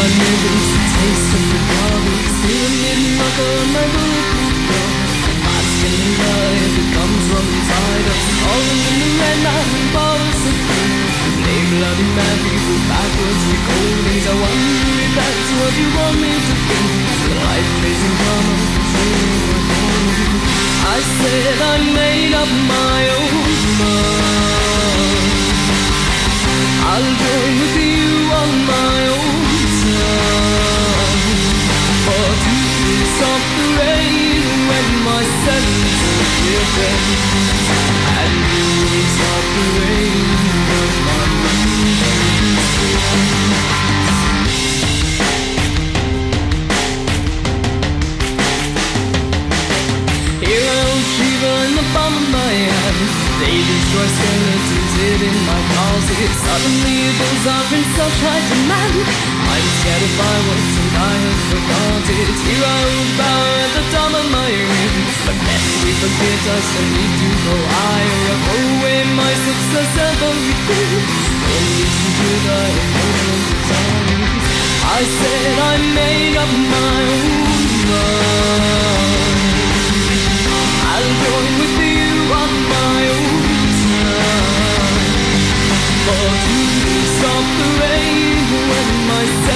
Memories, the red and food Mad people backwards recordings I wonder if that's what you want me to do. The life-chasing drama I said I made up my own mind. I'll join with you on my own time. For to stop the rain when my senses give in And you will stop the rain when my in the of my hand. They destroy skeletons hid in my closet. Suddenly it goes in such high demand I'm scared by what's and I have forgot it Here I will bow at the top of my head But lest we forget us and need to go higher I throw away my success everything Only to good I have known times I said I made up my own mind. I'll join with you on my own stop the rain when my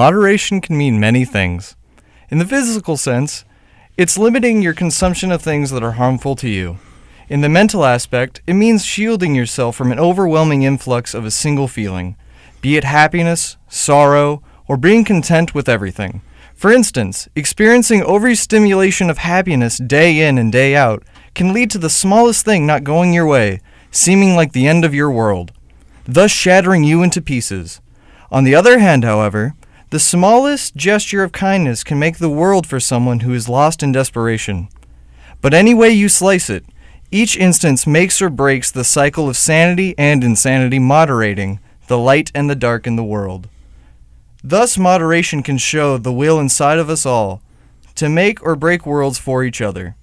Moderation can mean many things. In the physical sense, it's limiting your consumption of things that are harmful to you. In the mental aspect, it means shielding yourself from an overwhelming influx of a single feeling, be it happiness, sorrow, or being content with everything. For instance, experiencing overstimulation of happiness day in and day out can lead to the smallest thing not going your way, seeming like the end of your world, thus shattering you into pieces. On the other hand, however, the smallest gesture of kindness can make the world for someone who is lost in desperation. But any way you slice it, each instance makes or breaks the cycle of sanity and insanity moderating the light and the dark in the world. Thus, moderation can show the will inside of us all to make or break worlds for each other.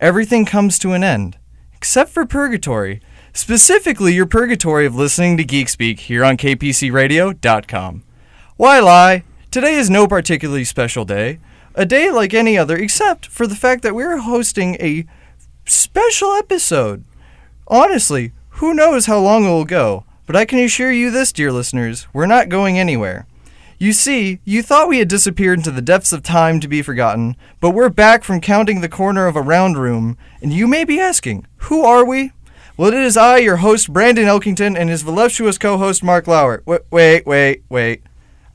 Everything comes to an end, except for purgatory, specifically your purgatory of listening to Geek Speak here on kpcradio.com. Why lie? Today is no particularly special day, a day like any other except for the fact that we're hosting a special episode. Honestly, who knows how long it will go, but I can assure you this, dear listeners, we're not going anywhere. You see, you thought we had disappeared into the depths of time to be forgotten, but we're back from counting the corner of a round room, and you may be asking, who are we? Well, it is I, your host, Brandon Elkington, and his voluptuous co host, Mark Laur. Wait, wait, wait, wait.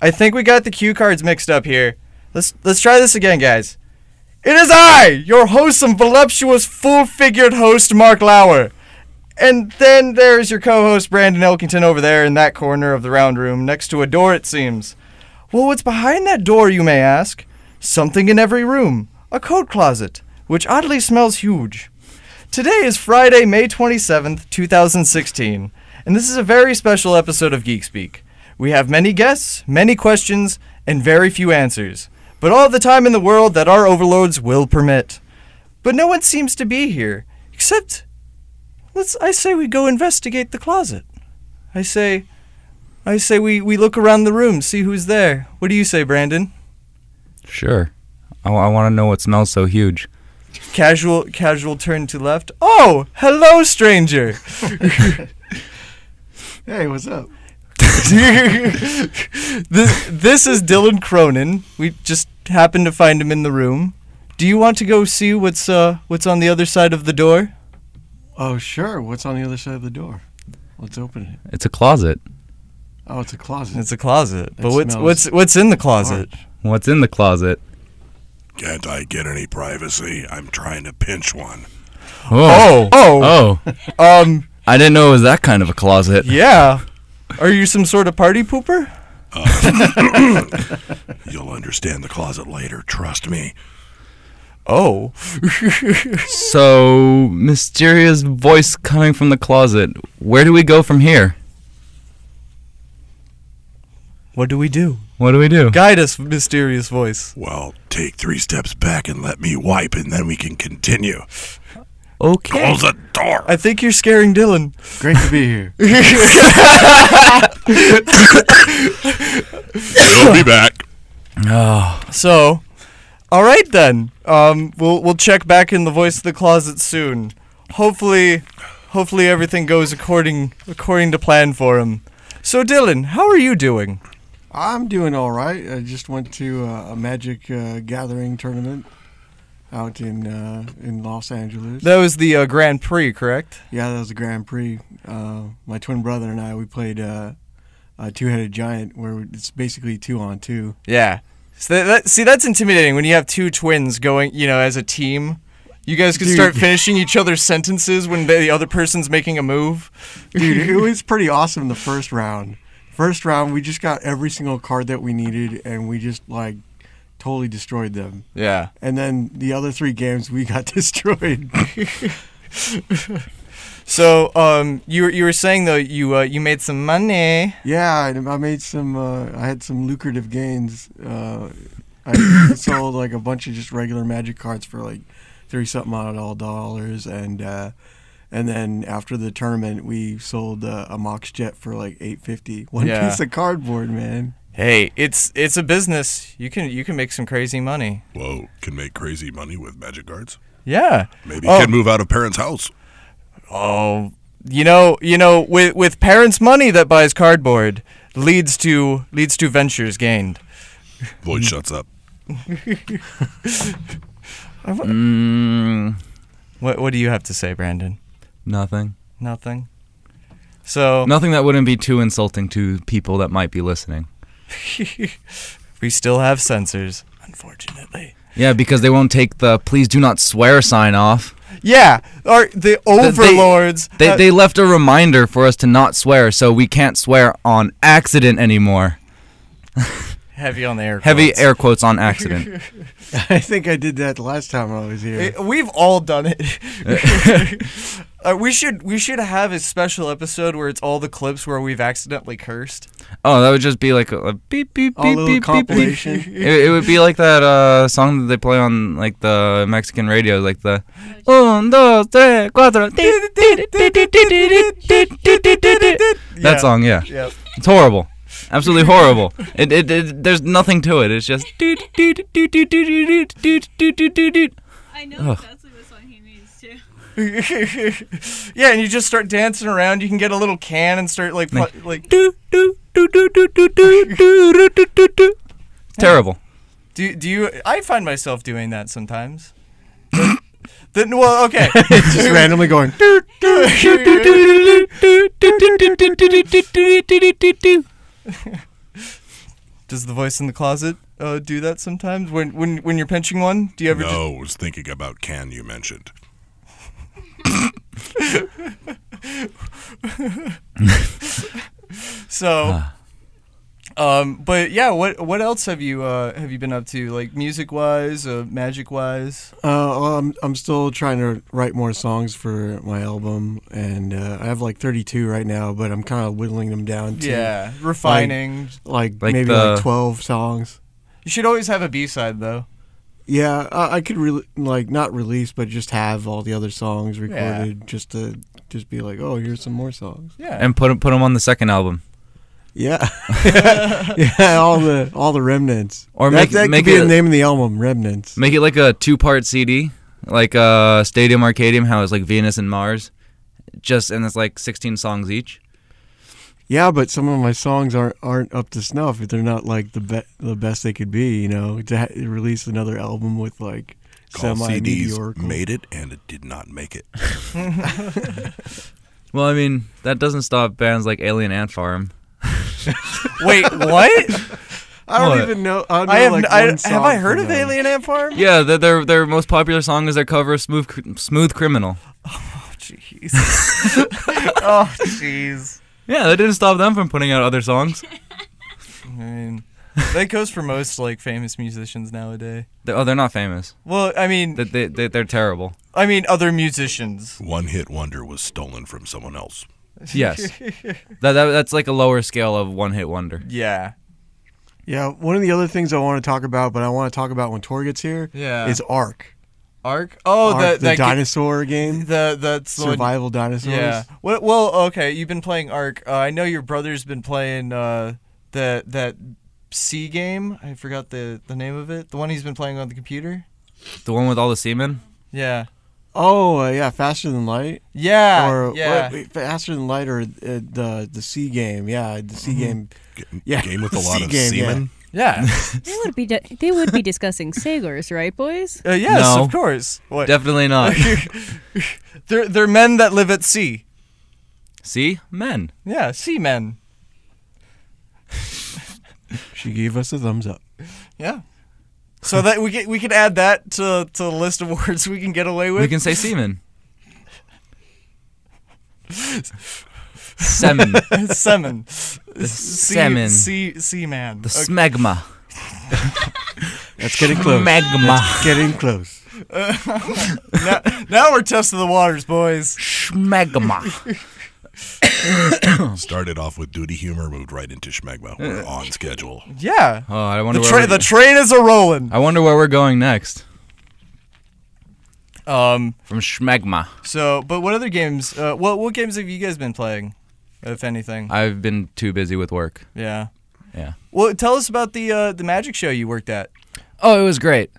I think we got the cue cards mixed up here. Let's, let's try this again, guys. It is I, your wholesome, voluptuous, full figured host, Mark Laur. And then there's your co-host Brandon Elkington over there in that corner of the round room, next to a door, it seems. Well, what's behind that door, you may ask? Something in every room. A coat closet, which oddly smells huge. Today is Friday, May 27th, 2016, and this is a very special episode of Geek Speak. We have many guests, many questions, and very few answers, but all the time in the world that our overloads will permit. But no one seems to be here, except let's I say we go investigate the closet. I say I say we, we look around the room, see who's there. What do you say, Brandon? Sure. I, want to know what smells so huge. Casual casual turn to left. Oh, hello, stranger. Hey, what's up? this this is Dylan Cronin. We just happened to find him in the room. Do you want to go see what's uh what's on the other side of the door? Oh, sure. What's on the other side of the door? Let's open it. It's a closet. Oh, it's a closet. It's a closet. But what's what's what's in the closet? What's in the closet? Can't I get any privacy? I'm trying to pinch one. Oh. Oh. Oh. Um I didn't know it was that kind of a closet. yeah. Are you some sort of party pooper? Uh, you'll understand the closet later, trust me. Oh. So, mysterious voice coming from the closet. Where do we go from here? What do we do? What do we do? Guide us, mysterious voice. Well, take three steps back and let me wipe, and then we can continue. Okay. Close the door. I think you're scaring Dylan. Great to be here. We'll be back. Oh, So, all right then. Um, we'll we'll check back in the voice of the closet soon. Hopefully, hopefully everything goes according according to plan for him. So, Dylan, how are you doing? I'm doing all right. I just went to uh, a Magic uh, Gathering tournament out in uh, in Los Angeles. That was the uh, Grand Prix, correct? yeah, that was the Grand Prix. Uh, my twin brother and I we played uh, a two-headed giant, where it's basically two on two. Yeah. So that, that, see, that's intimidating when you have two twins going, you know, as a team. You guys can Dude. start finishing each other's sentences when the other person's making a move. Dude, it was pretty awesome the first round. First round, we just got every single card that we needed, and we just like totally destroyed them. Yeah. And then the other three games, we got destroyed. So, um, you were you were saying though you uh, you made some money. yeah, I, I made some. Uh, I had some lucrative gains. Uh, I sold like a bunch of just regular Magic cards for like thirty something odd all dollars, and uh, and then after the tournament, we sold uh, a Mox Jet for like eight fifty. One Yeah. piece of cardboard, man. Hey, it's it's a business. You can you can make some crazy money. Whoa, can make crazy money with magic cards. Yeah. Maybe Oh. can move out of parents' house. Oh, you know, you know, with with parents' money that buys cardboard leads to leads to ventures gained. Voice shuts up. mm, What what do you have to say, Brandon? nothing. Nothing. So Nothing that wouldn't be too insulting to people that might be listening. we still have censors, unfortunately. Yeah, because they won't take the please do not swear sign off. Yeah, or the overlords. They, uh, they left a reminder for us to not swear, so we can't swear on accident anymore. heavy on the air. Heavy quotes. air quotes on accident. I think I did that last time I was here. Eh, We've all done it. Uh, we should we should have a special episode where it's all the clips where we've accidentally cursed. oh, that would just be like a, a beep beep All beep little beep beep beep. It, it would be like that uh, song that they play on like the Mexican radio, like the un, dos, tres, cuatro. That Yeah. song, yeah, Yep. it's horrible, absolutely horrible. It, it, it there's nothing to it. It's just. I know Ugh. exactly what song he means too. Yeah, and you just start dancing around. You can get a little can and start like pl- like. Terrible. Do do you? I find myself doing that sometimes. then well, okay. just randomly going. Does the voice in the closet uh, do that sometimes when when when you're pinching one? Do you ever? No, I was thinking about can you mentioned. so, um, but yeah, what what else have you uh, have you been up to, like music wise, uh, magic wise? Uh, well, I'm I'm still trying to write more songs for my album, and uh, I have like 32 right now, but I'm kind of whittling them down to Yeah, refining. like, Like maybe the- like 12 songs. you should always have a B side though. Yeah, I, I could re- like not release, but just have all the other songs recorded, just to just be like, oh, here's some more songs. Yeah, and put 'em- put them on the second album. Yeah, yeah, all the all the remnants. Or that, make- that make could be it- the name of the album, Remnants. Make it like a two part CD, like uh, Stadium Arcadium, how it's like Venus and Mars, just and it's like 16 songs each. Yeah, but some of my songs aren't aren't up to snuff. They're not like the be- the best they could be. You know, to ha- release another album with like Call semi CDs mediocre. made it and it did not make it. Well, I mean that doesn't stop bands like Alien Ant Farm. wait, what? I don't What? even know. I, know I have like n- I, one have song I heard from of them. Alien Ant Farm? Yeah, their their, their most popular song is their cover of Smooth Cr- Smooth Criminal. Oh jeez. oh, jeez. Yeah, that didn't stop them from putting out other songs. I mean, that goes for most like famous musicians nowadays. They- oh, they're not famous. Well, I mean, They, they, they, they're terrible. I mean, other musicians. One hit wonder was stolen from someone else. Yes, that, that that's like a lower scale of one hit wonder. Yeah. Yeah, one of the other things I want to talk about, but I want to talk about when Tor gets here, Yeah. is Ark. Ark. Oh, Ark, the the that ga- dinosaur game, the that's the one- survival dinosaurs. Yeah. Well, well, okay. You've been playing Ark. Uh, I know your brother's been playing uh, the that C game. I forgot the the name of it. The one he's been playing on the computer. The one with all the semen. Yeah. Oh, uh, yeah, faster than light. Yeah. or yeah. wait, wait, faster than light, or uh, the the C game. Yeah, the C Mm-hmm. game. G- Yeah. Game with a lot Sea of game, semen. Yeah. Yeah, they would be di- they would be discussing sailors, right, boys? Uh, yes, No. of course. What? Definitely not. they're they're men that live at sea. See, men. Yeah, sea men. She gave us a thumbs up. Yeah. So that we can we can add that to to the list of words we can get away with. We can say semen. Semen. Semen. Semen. Sea sea man. The smegma. That's getting close. Smegma. Getting close. now, now we're testing the waters, boys. Smegma. Started off with duty humor, moved right into schmegma. We're on schedule. Yeah. Oh, I wonder where tra- we're, the train is a rolling. I wonder where we're going next. Um. From Schmegma. So, but what other games? Uh, what what games have you guys been playing, if anything? I've been too busy with work. yeah. Yeah. Well, tell us about the uh, the magic show you worked at. Oh, it was great.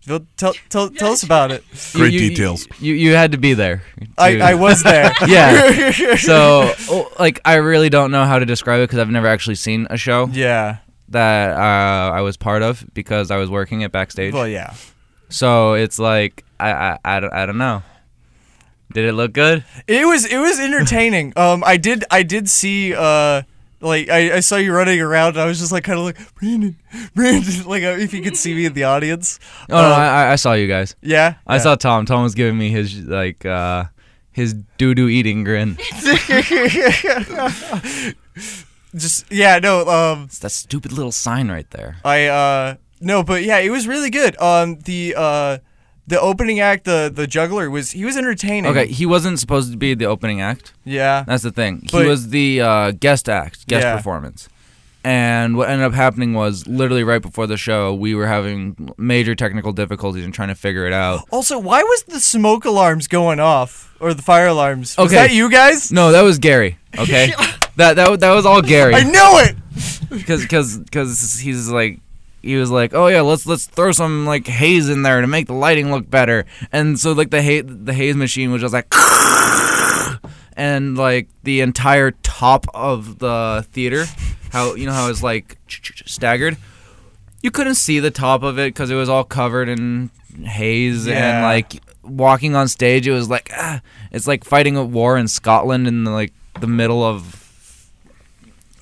Phil, Tell tell tell us about it. Great You- you- details. You you had to be there. I, to- I was there. Yeah. so, oh, like, I really don't know how to describe it because I've never actually seen a show yeah. that uh, I was part of because I was working at backstage. Well, yeah. So it's like I, I, I, don't, I don't know. Did it look good? It was it was entertaining. um, I did I did see uh. Like I, I saw you running around, and I was just like kind of like Brandon, Brandon, like uh, if you could see me in the audience. Oh no, Um, I, I- I saw you guys. yeah, I yeah. saw Tom. Tom was giving me his like uh, his doo doo eating grin. Just yeah, no. Um, It's that stupid little sign right there. I uh no, but yeah, it was really good. Um, the uh, the opening act, the the juggler was he was entertaining. Okay, he wasn't supposed to be the opening act. Yeah. That's the thing. But- he was the uh, guest act, guest Yeah. performance. And what ended up happening was literally right before the show, we were having major technical difficulties and trying to figure it out. Also, why was the smoke alarms going off or the fire alarms? Was Okay. that you guys? No, that was Gary. Okay, that that that was all Gary. I knew it. because because because he's like he was like oh yeah let's let's throw some like haze in there to make the lighting look better. And so like the haze the haze machine was just like and like the entire top of the theater how you know how it's like staggered? You couldn't see the top of it because it was all covered in haze and like walking on stage it was like ah, it's like fighting a war in Scotland in the, like the middle of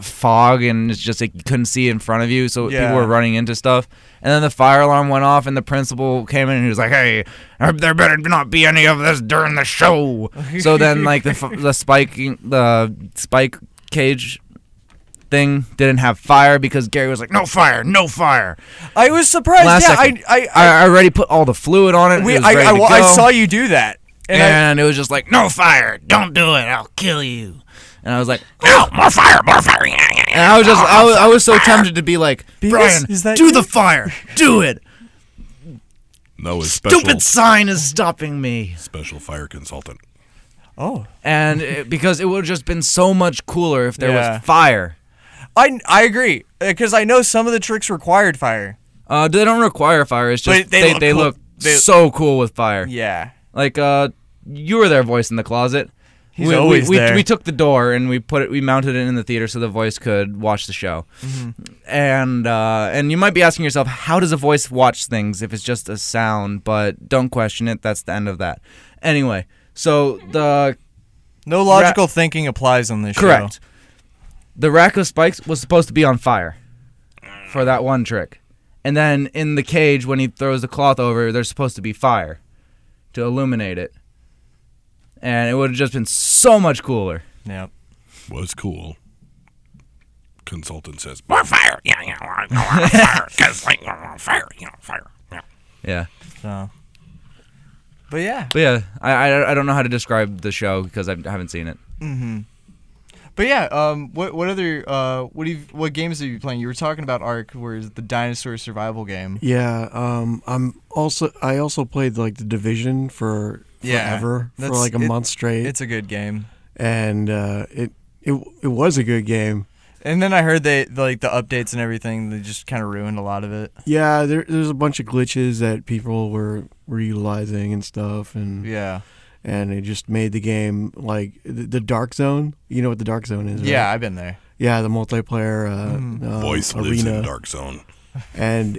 fog and it's just like you couldn't see in front of you so Yeah. people were running into stuff And then the fire alarm went off, and the principal came in and he was like, "Hey, er, there better not be any of this during the show." so then, like the the spike the spike cage thing didn't have fire because Gary was like, "No fire, no fire." I was surprised. Last yeah, second. I, I, I, I, already put all the fluid on it. we, it I, I, I saw you do that, and, and, it was just like, "No fire, don't do it, I'll kill you." And I was like, No, more fire, more fire. and I was just, I was, I was so tempted to be like, Brian, is that do you?" the fire, do it. No, his special, Stupid sign is stopping me. special fire consultant. oh, And it, because it would have just been so much cooler if there Yeah. was fire. I, I agree because I know some of the tricks required fire. Uh, they don't require fire. It's just But they they, look they cool. look They- so cool with fire. Yeah, Like uh, you were their voice in the closet. He's we, we- always we, there. we took the door and we put it. We mounted it in the theater so the voice could watch the show. Mm-hmm. And uh, and you might be asking yourself, how does a voice watch things if it's just a sound? But don't question it. That's the end of that. Anyway, so the no logical thinking applies on this show. correct. The rack of spikes was supposed to be on fire for that one trick. And then in the cage, when he throws the cloth over, there's supposed to be fire to illuminate it. And it would have just been so much cooler. Yep. Was cool. Consultant says, more fire. Yeah, yeah, more fire. Cause like, more fire, you know, fire. Yeah. Yeah. So, but yeah, But yeah, I, I, I don't know how to describe the show because I haven't seen it. Mm-hmm. But yeah. Um, what what other uh what do you what games are you playing? You were talking about Ark, where is the dinosaur survival game? Yeah, um, I'm also I also played like the Division for Yeah, forever for like a it- month straight, It's a good game. and uh, it it it was a good game. And then I heard they like the updates and everything. They just kind of ruined a lot of it. Yeah, there, there's a bunch of glitches that people were were utilizing and stuff, and Yeah. and it just made the game like the, the Dark Zone. You know what the Dark Zone is? right? Yeah, I've been there. yeah, the multiplayer uh, Mm. uh, Voice arena, lives in Dark Zone. and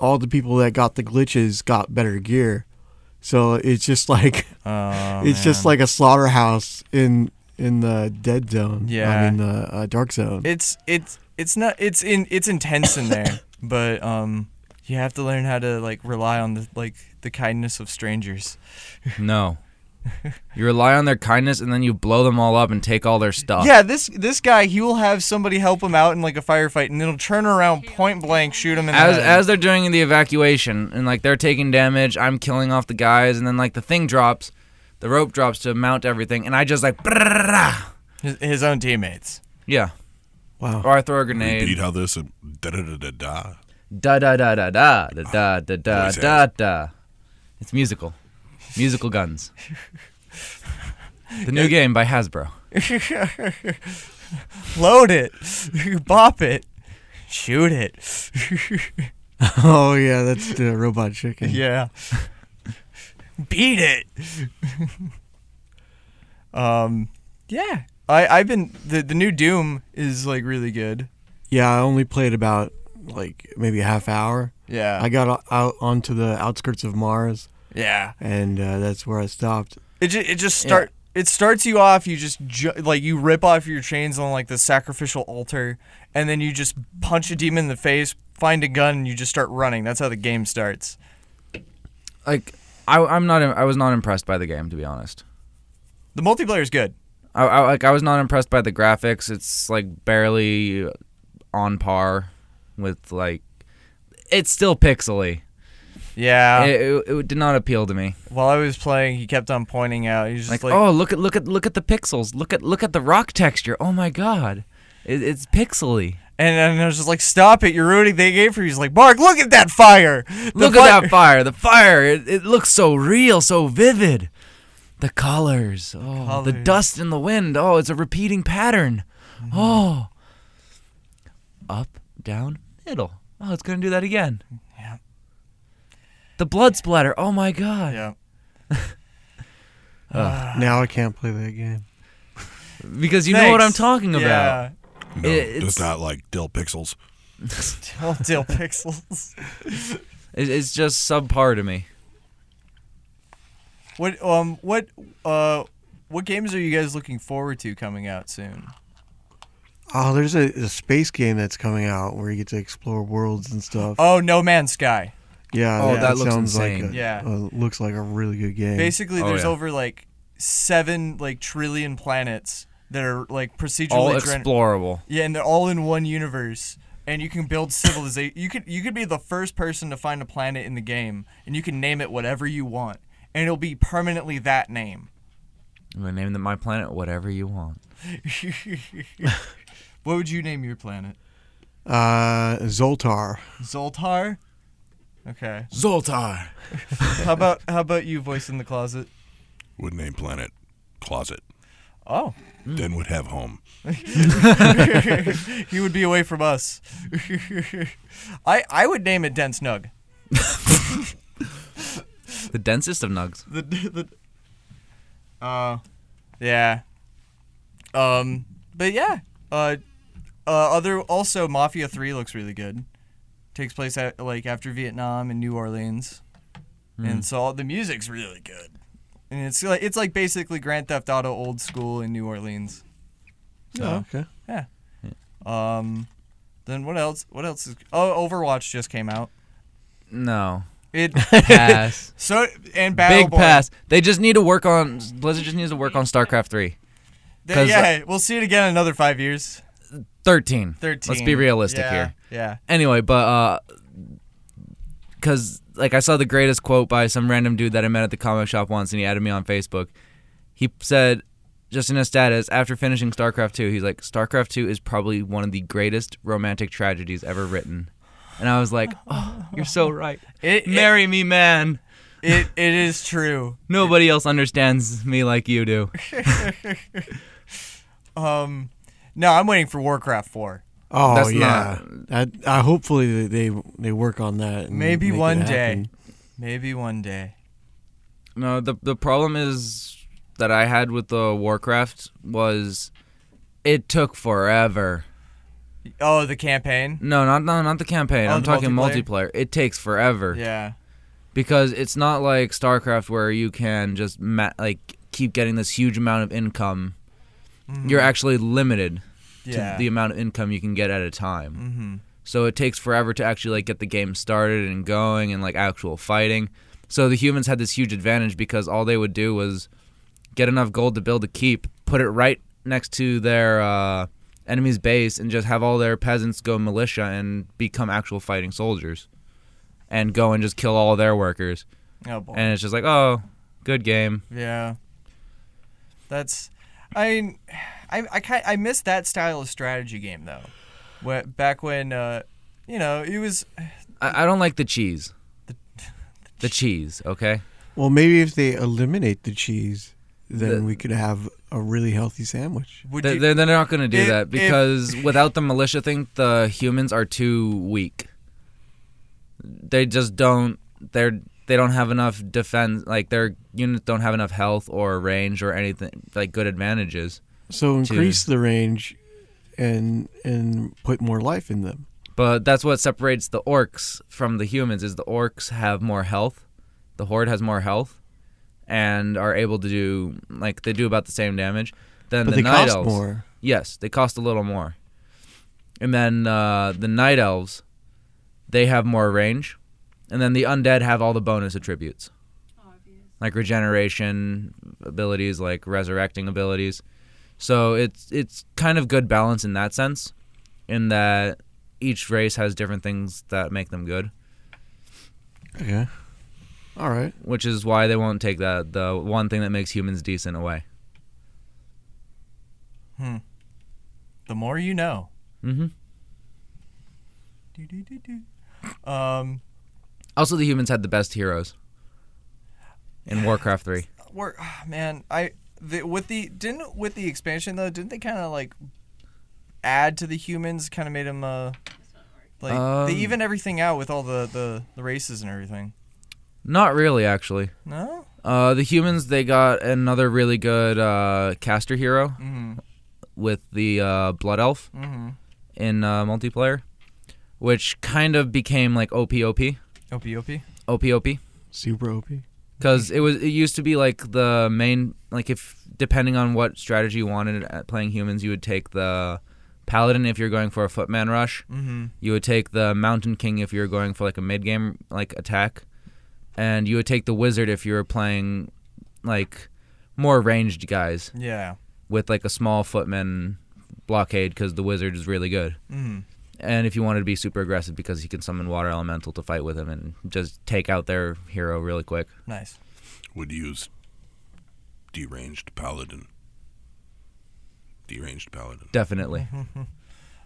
all the people that got the glitches got better gear. So it's just like Oh, it's just like a slaughterhouse in in the dead zone. Yeah. I mean the uh, dark zone. it's it's it's not it's in it's intense in there, but um, you have to learn how to like rely on the like the kindness of strangers. No. You rely on their kindness and then you blow them all up and take all their stuff. Yeah, this this guy he will have somebody help him out in like a firefight, and it'll turn around point blank, shoot him in the As head. as they're doing the evacuation and like they're taking damage, I'm killing off the guys and then like the thing drops, the rope drops to mount everything and I just like his, his own teammates. yeah. wow. Or I throw a grenade. Repeat how this da da da da da. Da da da da da da da da da Voice da has. da. It's musical. Musical guns. The new game by Hasbro. Load it, bop it, shoot it. Oh yeah, that's the robot chicken. yeah, beat it. um, yeah. I I've been the the new Doom is like really good. Yeah, I only played about like maybe a half hour. Yeah, I got o- out onto the outskirts of Mars, yeah. and uh, that's where I stopped. It just it just start it starts you off. You just ju- like you rip off your chains on like the sacrificial altar, and then you just punch a demon in the face, find a gun, and you just start running. That's how the game starts. Like I I'm not I was not impressed by the game to be honest. The multiplayer is good. I, I like I was not impressed by the graphics. It's like barely on par with like it's still pixely. Yeah. it, it, it did not appeal to me. While I was playing, he kept on pointing out. He's just Like, like, oh look at look at look at the pixels. Look at look at the rock texture. Oh my god, it, it's pixely. and, and I was just like, stop it! You're ruining the game for you. He's like, Mark, look at that fire. The Look at that fire. The fire. It, it looks so real, so vivid. The colors. Oh, the Colors. dust in the wind. Oh, it's a repeating pattern. Mm-hmm. Oh. Up, down, middle. Oh, it's gonna do that again. Yeah. The blood splatter. Oh my god. Yeah. now I can't play that game. Because you know what I'm Thanks. talking about. Yeah. No, It- does it's- not like dill pixels. Don't deal pixels. It, it's just subpar to me. What um what uh what games are you guys looking forward to coming out soon? Oh, there's a, a space game that's coming out where you get to explore worlds and stuff. Oh, No Man's Sky. Yeah, Oh, that, that looks sounds insane. like a, Yeah. uh, looks like a really good game. Basically, Oh, there's yeah. over like seven like trillion planets that are like procedurally All gen- explorable. Yeah, and they're all in one universe. And you can build civilization. You could you could be the first person to find a planet in the game, and you can name it whatever you want, and it'll be permanently that name. I'm gonna name them my planet whatever you want. what would you name your planet? uh, Zoltar. Zoltar. Okay. Zoltar. How about how about you, voice in the closet? Would name planet closet. Oh, Then would have home. he would be away from us. I I would name it Dense Nug. The densest of nugs. The the. Uh, yeah. Um, but yeah. Uh, uh, other also Mafia Three looks really good. Takes place at like after Vietnam in New Orleans, and so the music's really good. And it's like it's like basically Grand Theft Auto old school in New Orleans. Oh, okay. Yeah. Um, then what else? What else is? Oh, Overwatch just came out. No. It Pass. so and Battle Big Battleborn. pass. They just need to work on Blizzard just needs to work on StarCraft 3. They- 'Cause- yeah, we'll see it again in another five years. 13. Thirteen. Let's be realistic Yeah, here. Yeah. Anyway, but uh cuz like I saw the greatest quote by some random dude that I met at the comic shop once and he added me on Facebook. He said just in his status after finishing StarCraft 2, he's like StarCraft 2 is probably one of the greatest romantic tragedies ever written. And I was like, "Oh, you're so right. It, it, Marry me, man. it, it is true. Nobody else understands me like you do." Um, no, I'm waiting for Warcraft 4. Oh That's yeah. That, uh, hopefully they they work on that. and Maybe one day. Maybe one day. No, the the problem is that I had with the Warcraft was it took forever. Oh, the campaign? No, not no, not the campaign. Oh, I'm the talking multiplayer? multiplayer. It takes forever Yeah. because it's not like StarCraft where you can just ma- like keep getting this huge amount of income. You're actually limited Mm-hmm. Yeah. to the amount of income you can get at a time. mm-hmm. So it takes forever to actually like get the game started and going and like actual fighting. So the humans had this huge advantage because all they would do was get enough gold to build a keep, put it right next to their uh, enemy's base, and just have all their peasants go militia and become actual fighting soldiers, and go and just kill all their workers. Oh, boy. And it's just like, oh, good game. yeah. That's. I mean, I, I, ki- I miss that style of strategy game, though. When, back when, uh, you know, it was. I, I don't like the cheese. The cheese, okay. Well, maybe if they eliminate the cheese, then The- we could have a really healthy sandwich. Would They- you, They're, they're not going to do If- that if- because without the militia thing, the humans are too weak. They just don't. They're they don't have enough defense. Like their units don't have enough health or range or anything like good advantages. So increase the range, and and put more life in them. But that's what separates the orcs from the humans. Is the orcs have more health, the horde has more health, and are able to do like they do about the same damage. Then But the they night cost elves. more. Yes, they cost a little more. And then uh, the night elves, they have more range, and then the undead have all the bonus attributes, like regeneration abilities, like resurrecting abilities. So it's it's kind of good balance in that sense, in that each race has different things that make them good, Okay. All right. which is why they won't take that the one thing that makes humans decent away. Hmm. The more you know. Mm hmm Do-do-do-do. Um, Also, the humans had the best heroes in Warcraft Three. we're ah, man, I the, with the didn't with the expansion though, didn't they kind of like add to the humans? Kind of made them uh like Um, they even everything out with all the the the races and everything. Not really, actually. No. Uh, the humans they got another really good uh, caster hero Mm-hmm. with the uh, blood elf Mm-hmm. in uh, multiplayer, which kind of became like OP OP OP OP. OP OP Super OP. because it was it used to be like the main like if depending on what strategy you wanted at playing humans you would take the paladin if you're going for a footman rush. Mm-hmm. You would take the mountain king if you're going for like a mid game like attack, and you would take the wizard if you were playing like more ranged guys Yeah. with like a small footman blockade because the wizard is really good. Mm-hmm. And if you wanted to be super aggressive because he can summon water elemental to fight with him and just take out their hero really quick. Nice. Would use deranged paladin. Deranged paladin. Definitely.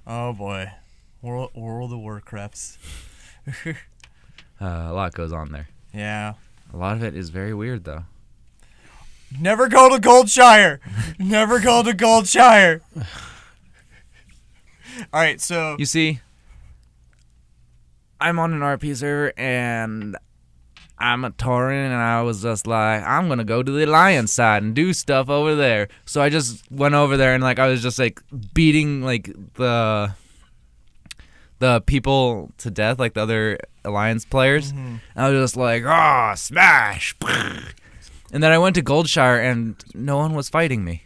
Oh boy, World World of Warcrafts. Uh, a lot goes on there. Yeah. A lot of it is very weird though. Never go to Goldshire. Never go to Goldshire. All right, so You see, I'm on an RP server and I'm a Tauren, and I was just like, I'm gonna go to the Alliance side and do stuff over there. So I just went over there and like I was just like beating like the the people to death, like the other Alliance players. And I was just like, ah, smash. And then I went to Goldshire and no one was fighting me.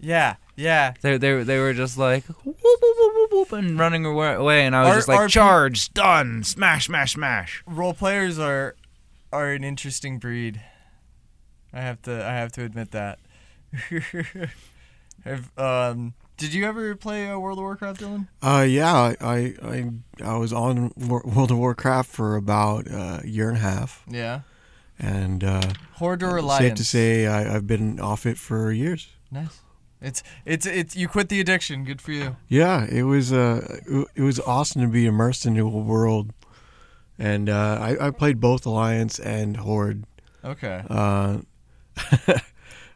yeah, yeah. They they they were just like whoop, whoop, whoop, whoop, whoop, and running away, away, and I was Our- just like our pe- charge, stun, smash, smash, smash. Role players are are an interesting breed. I have to I have to admit that. Have, um, did you ever play uh, World of Warcraft, Dylan? Uh, yeah, I I I was on World of Warcraft for about uh, a year and a half, Yeah. and uh, Horde or Alliance? safe to say I, I've been off it for years. Nice. It's it's it's you quit the addiction. Good for you. Yeah, it was uh, it- was awesome to be immersed into a world, and uh, I I played both Alliance and Horde. Okay. Uh,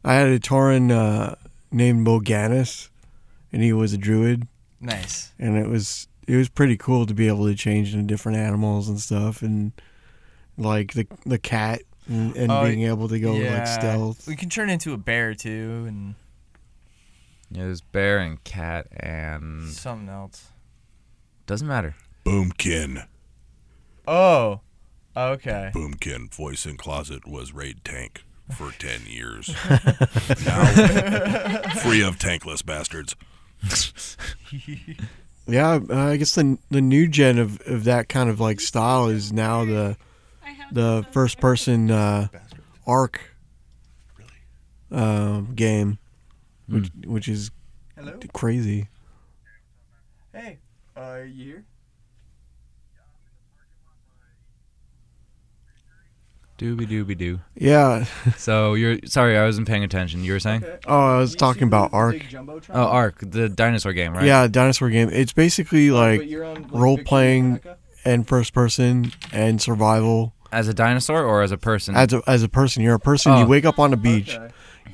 I had a Tauren uh, named Boganis, and he was a druid, Nice. and it was it was pretty cool to be able to change into different animals and stuff, and like the the cat and, and Oh, being able to go yeah. like stealth. We can turn into a bear too, and Yeah, there's bear and cat and something else. doesn't matter. Boomkin. Oh. Okay. Boomkin, voice in closet, was raid tank for 10 years. now, free of tankless bastards. Yeah, uh, I guess the the new gen of, of that kind of like style is now the the first person uh, arc uh, game, which which is Hello. crazy. Hey. Uh, are you here? Dooby dooby doo. Yeah. So you're sorry, I wasn't paying attention. You were saying? Oh, I was talking about Ark. Oh, Ark, the dinosaur game, right? Yeah, dinosaur game. It's basically like role playing and first person and survival. As a dinosaur or as a person? As a as a person, you're a person. Oh. You wake up on a beach.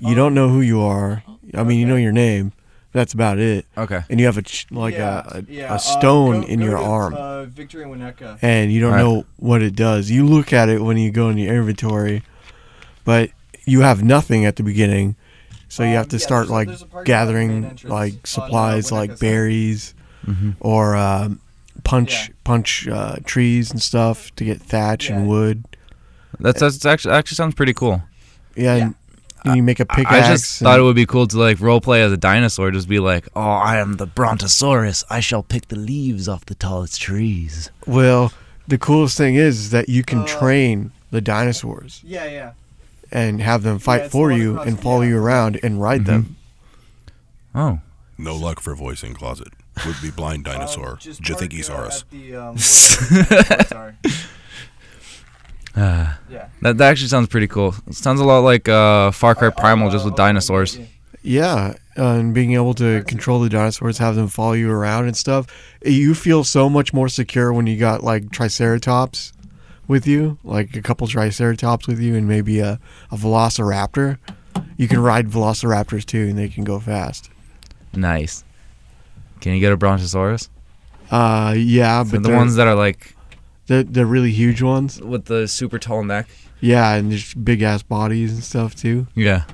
You don't know who you are. I mean, you know your name. That's about it. okay. And you have a ch- like a, a, a stone in your arm. Uh, Victory and Winnetka. and you don't Right. know what it does. You look at it when you go in your inventory, but you have nothing at the beginning. So you Um, have to yeah, start there's a- like there's a part of the main gathering entrance like on, uh, supplies Winnetka like side. berries Mm-hmm. or um, punch Yeah. punch uh, trees and stuff to get thatch and Yeah. wood. That's that's actually actually sounds pretty cool. Yeah, and you make a pickaxe. I just and- thought it would be cool to like role play as a dinosaur. Just be like, oh, I am the Brontosaurus. I shall pick the leaves off the tallest trees. well, the coolest thing is, is that you can Uh, train the dinosaurs Yeah, yeah. and have them fight it's for the you and follow yeah. you around and ride Mhm. them. Oh, No luck for voice in closet. Would be blind dinosaur. Just Jithingosaurus. park, uh, at um, sorry. Ah, Yeah. that that actually sounds pretty cool. It sounds a lot like uh, Far Cry Primal, just with dinosaurs. Yeah, uh, and being able to control the dinosaurs, have them follow you around and stuff, you feel so much more secure when you got like Triceratops with you, like a couple Triceratops with you, and maybe a, a Velociraptor. You can ride Velociraptors too, and they can go fast. Nice. Can you get a Brontosaurus? Uh, yeah, So but the ones that are like they're, they're really huge ones. with the super tall neck. Yeah, and just big ass bodies and stuff too. Yeah.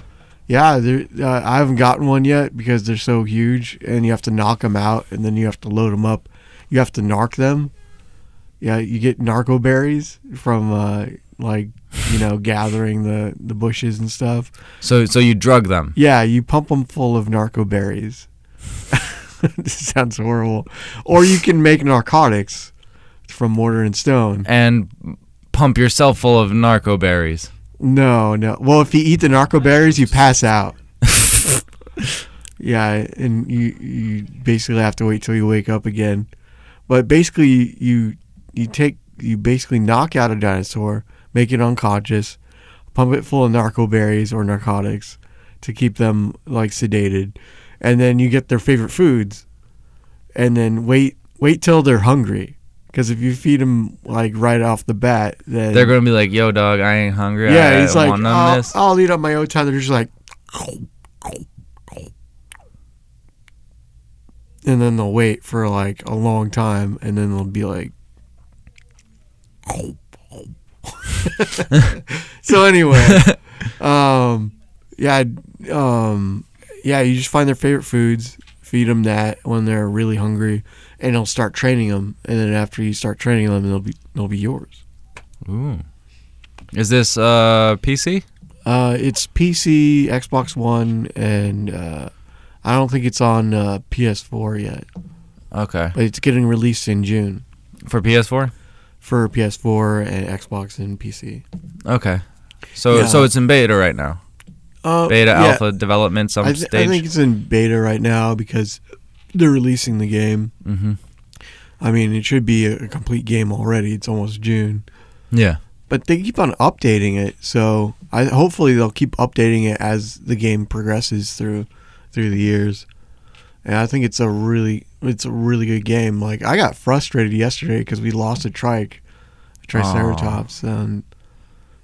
Yeah, uh, I haven't gotten one yet because they're so huge, and you have to knock them out, and then you have to load them up. You have to narc them. Yeah, you get narco berries from uh, like you know gathering the the bushes and stuff. So so you drug them. Yeah, you pump them full of narco berries. this sounds horrible. Or you can make narcotics from mortar and stone. and pump yourself full of narco berries. No, no. Well, if you eat the narco berries, you pass out. yeah, and you you basically have to wait till you wake up again. But basically, you you take you basically knock out a dinosaur, make it unconscious, pump it full of narco berries or narcotics to keep them like sedated, and then you get their favorite foods, and then wait wait till they're hungry. Because if you feed them like right off the bat, then They're gonna be like, "Yo, dog, I ain't hungry. yeah, I he's like, want none I'll, this." I'll eat up my own time. They're just like, and then they'll wait for like a long time, and then they'll be like, so anyway, um, yeah, um, yeah, you just find their favorite foods, feed them that when they're really hungry, and they'll start training them, and then after you start training them, they'll be they'll be yours. Ooh. Is this uh PC? Uh, it's PC, Xbox One, and uh, I don't think it's on uh, PS4 yet, Okay. but it's getting released in June For PS4? for PS4 and Xbox and PC. Okay. So Yeah. so it's in beta right now. Uh, Beta, yeah, alpha, development, some I, th- stage. I think it's in beta right now because they're releasing the game. mm-hmm. I mean, it should be a, a complete game already. It's almost June, Yeah. but they keep on updating it. So I hopefully they'll keep updating it as the game progresses through through the years. And I think it's a really it's a really good game. Like I got frustrated yesterday because we lost a trike, a triceratops, and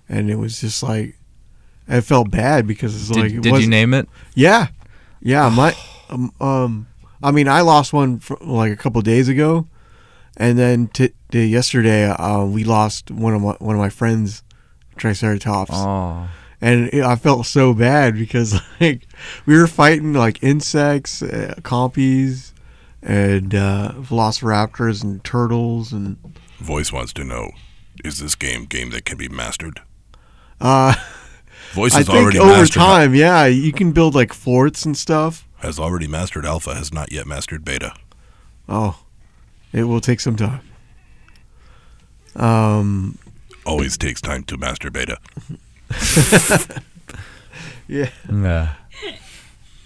and it was just like I felt bad because it's Did, like it did you name it? yeah, yeah. My um, um I mean I lost one fr like a couple days ago, and then t- t- yesterday uh, we lost one of my one of my friends triceratops Oh. and it, I felt so bad because like we were fighting like insects, uh, compies, and uh, velociraptors and turtles and Voice wants to know: Is this game game that can be mastered? uh, Voice I think already over mastered. time, yeah, you can build like forts and stuff. Has already mastered alpha. Has not yet mastered beta. Oh, it will take some time. Um, Always takes time to master beta. yeah, Yeah.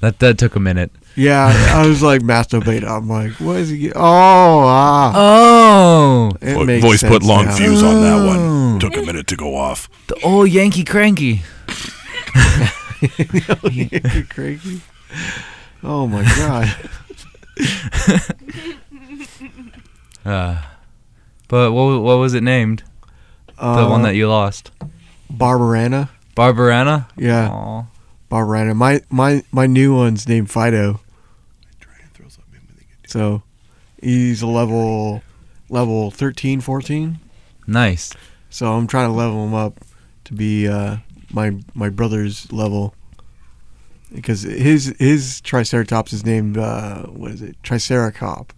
That that took a minute. yeah. I was like master beta. I'm like, what is he? Get- oh, ah, Oh. it Vo- makes Voice put long now. fuse on that Oh. one. Took a minute to go off. The old Yankee cranky. You're crazy. Oh my god. Uh, but what what was it named? The Uh, one that you lost. Barbarana. Barbarana? Yeah, Aw. Barbarana. My my my new one's named Fido. So he's a level level 13, 14. Nice. So I'm trying to level him up to be uh, my my brother's level. Because his his Triceratops is named uh, what is it? Triceracop.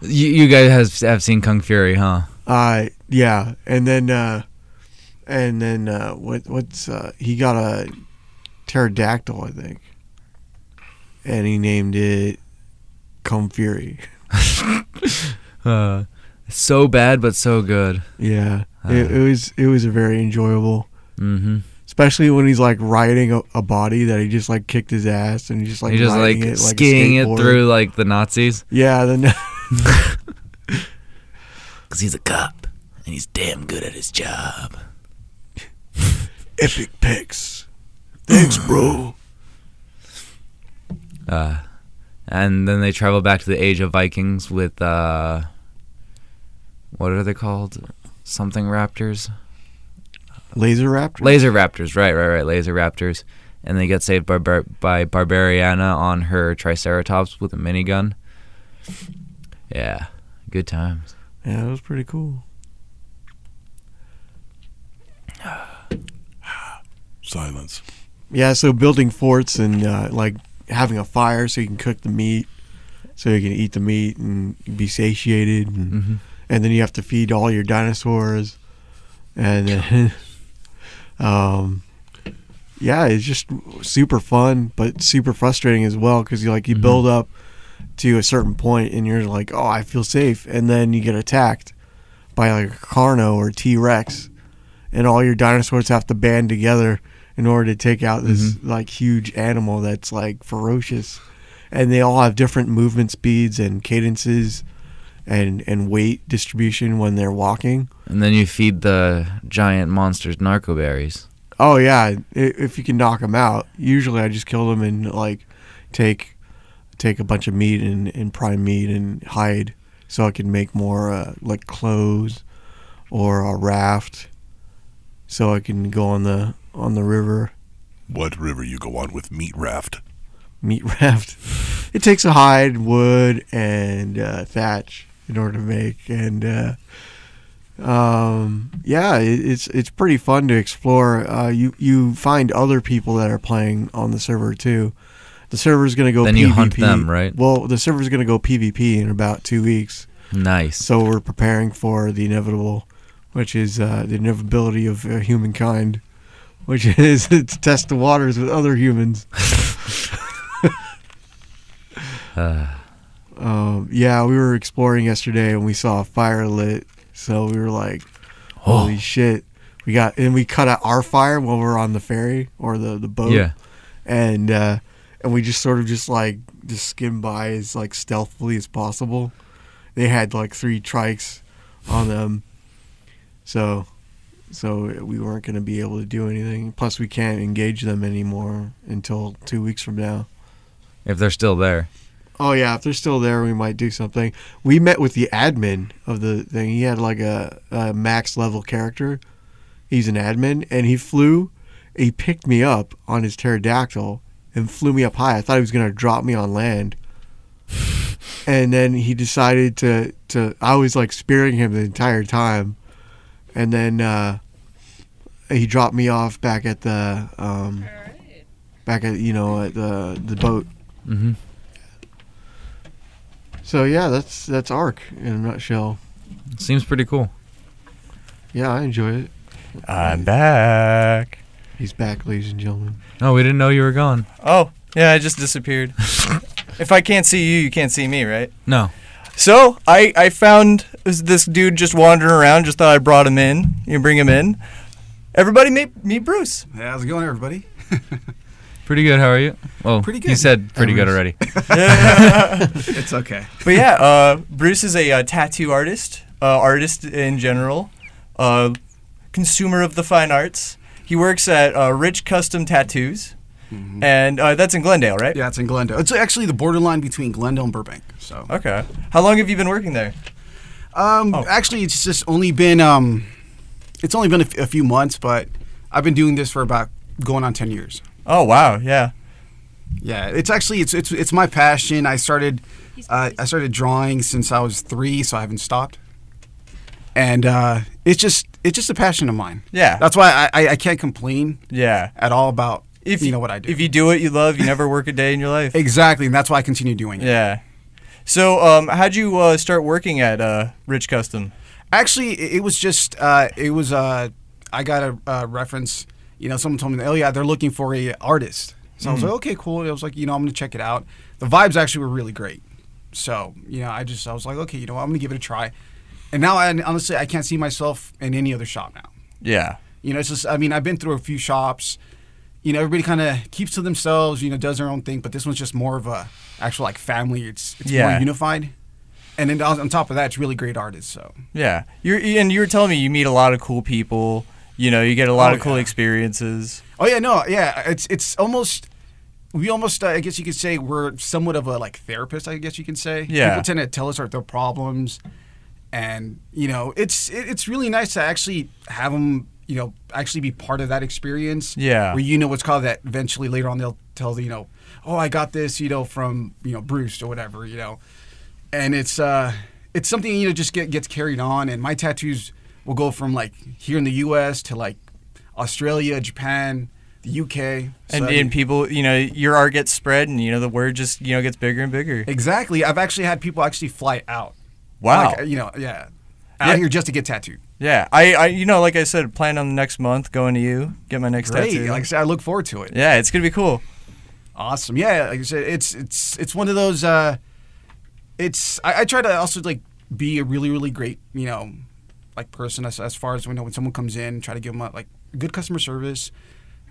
You, you guys have, have seen Kung Fury, huh? Uh yeah, and then uh, and then uh, what what's uh, he got a pterodactyl I think, and he named it Kung Fury. Uh, so bad, but so good. Yeah, it, it was it was a very enjoyable, Mm-hmm. Especially when he's like riding a, a body that he just like kicked his ass and he's just like He just like riding it, like skiing it through like the Nazis. Yeah, then Cause he's a cop and he's damn good at his job. epic pics. Thanks, bro. Uh, and then they travel back to the age of Vikings with uh, what are they called? Something raptors. Laser Raptor. Laser raptors, right, right, right. Laser raptors, and they get saved by Bar- by Barbarianna on her Triceratops with a minigun. Yeah, good times. yeah, it was pretty cool. Silence. Yeah, so building forts and uh, like having a fire so you can cook the meat, so you can eat the meat and be satiated, and, Mhm. and then you have to feed all your dinosaurs, and then, um, yeah, it's just super fun but super frustrating as well because you like you Mhm. build up to a certain point, and you're like, oh, I feel safe, and then you get attacked by like a Carno or T Rex, and all your dinosaurs have to band together in order to take out this like huge animal that's like ferocious, and they all have different movement speeds and cadences, and and weight distribution when they're walking. And then you feed the giant monsters narco berries. Oh yeah, if you can knock them out. Usually, I just kill them and like take take a bunch of meat and, and prime meat and hide, so I can make more uh, like clothes or a raft, so I can go on the on the river What river you go on with meat raft? meat raft. It takes a hide, wood, and uh, thatch in order to make, and uh, um, yeah, it, it's it's pretty fun to explore. Uh, you you find other people that are playing on the server too. The server's gonna go. Then PvP. you hunt them, right? Well, the server's gonna go PvP in about two weeks, Nice. so we're preparing for the inevitable, which is uh, the inevitability of uh, humankind, which is to test the waters with other humans. Uh, Um, yeah, we were exploring yesterday and we saw a fire lit. So we were like, holy shit. We got, and we cut out our fire while we were on the ferry or the, the boat. yeah. And, uh, and we just sort of just like, just skimmed by as like stealthily as possible. They had like three trikes on them. So, so we weren't going to be able to do anything. Plus, we can't engage them anymore until two weeks from now. If they're still there. Oh yeah, if they're still there, we might do something. We met with the admin of the thing. He had like a, a max level character. He's an admin, and he flew. He picked me up on his pterodactyl and flew me up high. I thought he was gonna drop me on land, and then he decided to to. I was like spearing him the entire time, and then uh, he dropped me off back at the um, back at you know at the the boat. Mm-hmm. So yeah, that's that's Ark in a nutshell. Seems pretty cool. Yeah, I enjoy it. I'm back. He's back, ladies and gentlemen. Oh, we didn't know you were gone. Oh, yeah, I just disappeared. if I can't see you, you can't see me, right? No. So I I found this, this dude just wandering around. Just thought I brought him in. You bring him in. Everybody meet meet Bruce. Hey, how's it going, everybody? Pretty good. How are you? Well, Pretty You good. said pretty good already. It's okay. But yeah, uh, Bruce is a uh, tattoo artist, uh, artist in general, uh, consumer of the fine arts. He works at uh, Rich Custom Tattoos, and uh, that's in Glendale, right? Yeah, it's in Glendale. It's actually the borderline between Glendale and Burbank. So, Okay. How long have you been working there? um, Oh. actually, it's just only been um, it's only been a, f- a few months, but I've been doing this for about going on ten years. Oh wow, yeah. Yeah, it's actually it's it's it's my passion. I started uh, I started drawing since I was three, so I haven't stopped. And uh, it's just it's just a passion of mine. Yeah. That's why I, I, I can't complain Yeah. at all about If you know what I do. If you do what you love, you never work a day in your life. exactly, and that's why I continue doing it. Yeah. So, um, how'd you uh, start working at uh, Rich Custom? Actually, it it was just uh, it was uh, I got a uh, reference. You know, someone told me, "Oh yeah, they're looking for a artist." So I was mm-hmm. like, "Okay, cool." I was like, you know, I'm gonna check it out. The vibes actually were really great. So you know, I just I was like, okay, you know, what, I'm gonna give it a try. And now, I, honestly, I can't see myself in any other shop now. Yeah. You know, it's just I mean, I've been through a few shops. You know, everybody kind of keeps to themselves. You know, does their own thing. But this one's just more of a actual like family. It's it's Yeah. more unified. And then on on top of that, it's really great artists. So Yeah. You're and you were telling me you meet a lot of cool people. You know, you get a lot Oh, of cool yeah. experiences. Oh yeah, no, yeah. It's it's almost we almost uh, I guess you could say we're somewhat of a like therapist. I guess you can say. Yeah. People tend to tell us our, their problems, and you know it's it, it's really nice to actually have them you know actually be part of that experience. Yeah. Where you know what's called that. Eventually later on they'll tell you know oh I got this you know from you know Bruce or whatever you know, and it's uh it's something you know just get gets carried on and my tattoos will go from like here in the U.S. to like Australia, Japan, the UK. And, and people, you know, your art gets spread and, you know, the word just, you know, gets bigger and bigger. exactly. I've actually had people actually fly out. Wow. Like, you know, yeah. Out Yeah. here just to get tattooed. Yeah. I, I, you know, like I said, plan on the next month going to you, get my next Great. tattoo. Like I said, I look forward to it. yeah, it's going to be cool. Awesome. Yeah, like I said, it's it's it's one of those uh it's I, I try to also like be a really really great you know like person as, as far as you know when someone comes in try to give them a, like good customer service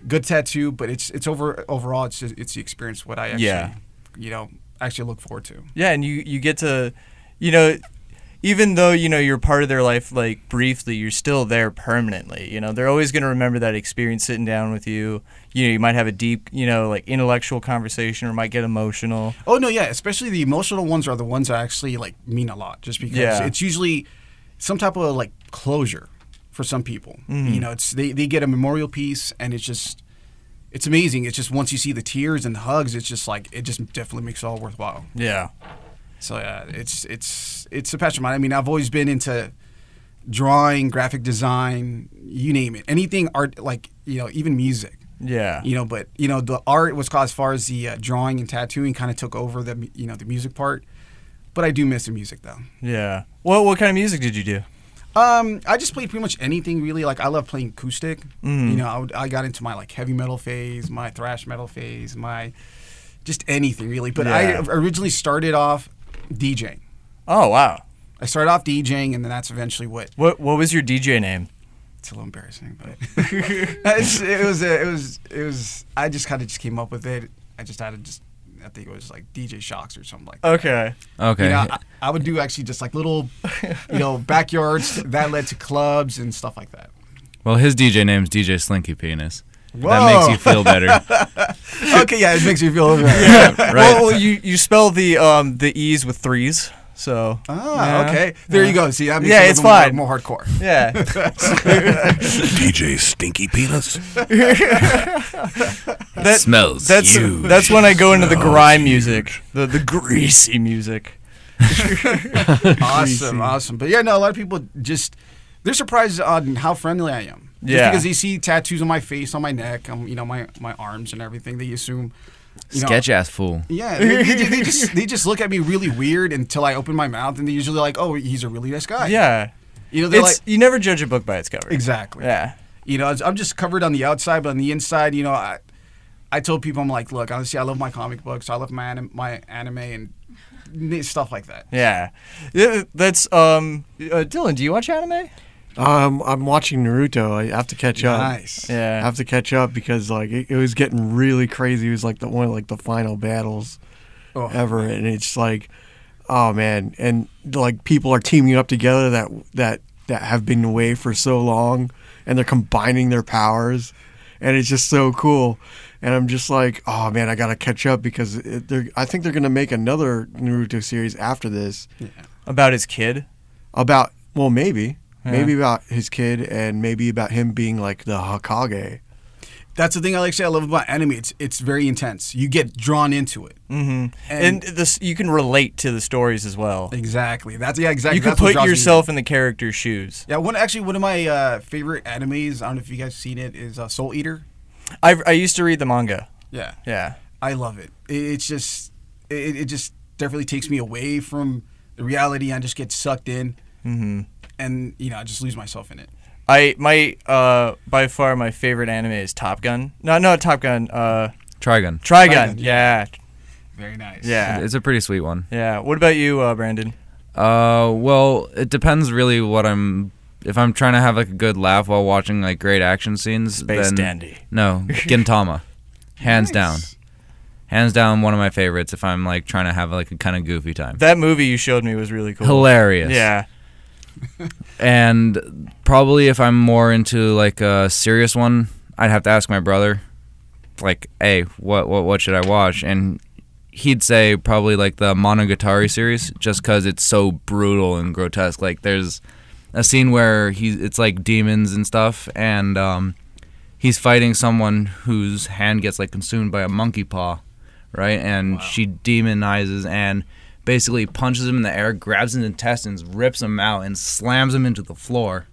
good tattoo but it's it's over overall it's just, it's the experience what i actually Yeah. you know actually look forward to Yeah, and you you get to, you know, even though you know you're part of their life like briefly, you're still there permanently. You know, they're always going to remember that experience sitting down with you. You know, you might have a deep, you know, like intellectual conversation, or might get emotional. oh no yeah especially the emotional ones are the ones that actually like mean a lot just because Yeah. it's usually some type of like closure for some people Mm-hmm. you know it's they, they get a memorial piece and it's just it's amazing it's just once you see the tears and the hugs it's just like it just definitely makes it all worthwhile Yeah, So yeah, it's it's it's a passion of mine. I mean, I've always been into drawing, graphic design, you name it, anything art, like you know, even music. yeah, You know, but you know, the art was as far as the uh, drawing and tattooing kind of took over the you know the music part. But I do miss the music though. yeah. What what kind of music did you do? Um, I just played pretty much anything really. Like I love playing acoustic. Mhm. You know, I, would, I got into my like heavy metal phase, my thrash metal phase, my just anything really. But I originally started off DJing. Oh wow. I started off DJing, and then that's eventually what What what was your DJ name? it's a little embarrassing, but it was it was it was. I just kind of just came up with it. I just had to just. I think it was like DJ Shocks or something like that. Okay. Okay. You know, I, I would do actually just like little, you know, backyards that led to clubs and stuff like that. well, his DJ name's DJ Slinky Penis. Whoa. That makes you feel better. okay, yeah, it makes you feel better. Yeah. Right. Well, well, you you spell the um the e's with threes, so. Ah, Yeah. okay. There you go. See, that makes Yeah, it it's little more- fine. More, hardcore. Yeah. DJ Stinky Penis. That- smells That's huge. that's when I go into the grime music, the the greasy music. awesome, awesome. But yeah, no, a lot of people just they're surprised on how friendly I am. Just Yeah. because they see tattoos on my face, on my neck, um, you know, my my arms and everything, they assume. You know, Sketch ass fool. Yeah, they, they- they just they just look at me really weird until I open my mouth, and they usually like, oh, he's a really nice guy. Yeah. you know, they're It's like you never judge a book by its cover. exactly. Yeah. You know, I'm just covered on the outside, but on the inside, you know, I I told people I'm like, look, honestly, I love my comic books, I love my anim- my anime and stuff like that. Yeah. Yeah, That's um uh, Dylan, do you watch anime? Um, I'm watching Naruto. I have to catch up. Nice. I have to catch up because like it, it was getting really crazy. It was like the one of like the final battles Oh, ever, and it's like, oh man, and like people are teaming up together that that that have been away for so long, and they're combining their powers, and it's just so cool. And I'm just like, oh man, I gotta catch up because it, they're. I think they're gonna make another Naruto series after this About his kid? about well maybe Yeah. maybe about his kid and maybe about him being like the Hokage. That's the thing I like to say I love about anime. It's it's very intense. You get drawn into it. Mm-hmm. And, And- this you can relate to the stories as well. Exactly. That's yeah. Exactly. You can put draws me in. yourself in the character's shoes. Yeah. One actually one of my uh, favorite animes. I don't know if you guys seen it. Is uh, Soul Eater. I I used to read the manga. Yeah. Yeah. I love it. it it's just it, it just definitely takes me away from the reality. and just get sucked in, Mm-hmm. And you know I just lose myself in it. I my uh by far my favorite anime is Top Gun. No, no Top Gun. Uh, Trigun. Trigun. Trigun, Yeah, Very nice. yeah, It's a pretty sweet one. yeah. What about you, uh, Brandon? Uh, well, it depends really what I'm. If I'm trying to have like a good laugh while watching like great action scenes, Space then Dandy. no, Gintama, hands down, hands down, one of my favorites. If I'm like trying to have like a kind of goofy time, That movie you showed me was really cool. hilarious. Yeah. And probably if I'm more into like a serious one, I'd have to ask my brother, like, hey, what what what should I watch? And he'd say probably like the Monogatari series, just because it's so brutal and grotesque. Like there's a scene where he's it's like demons and stuff, and um, he's fighting someone whose hand gets like consumed by a monkey paw, right? And she demonizes and basically punches him in the air, grabs his intestines, rips him out, and slams him into the floor.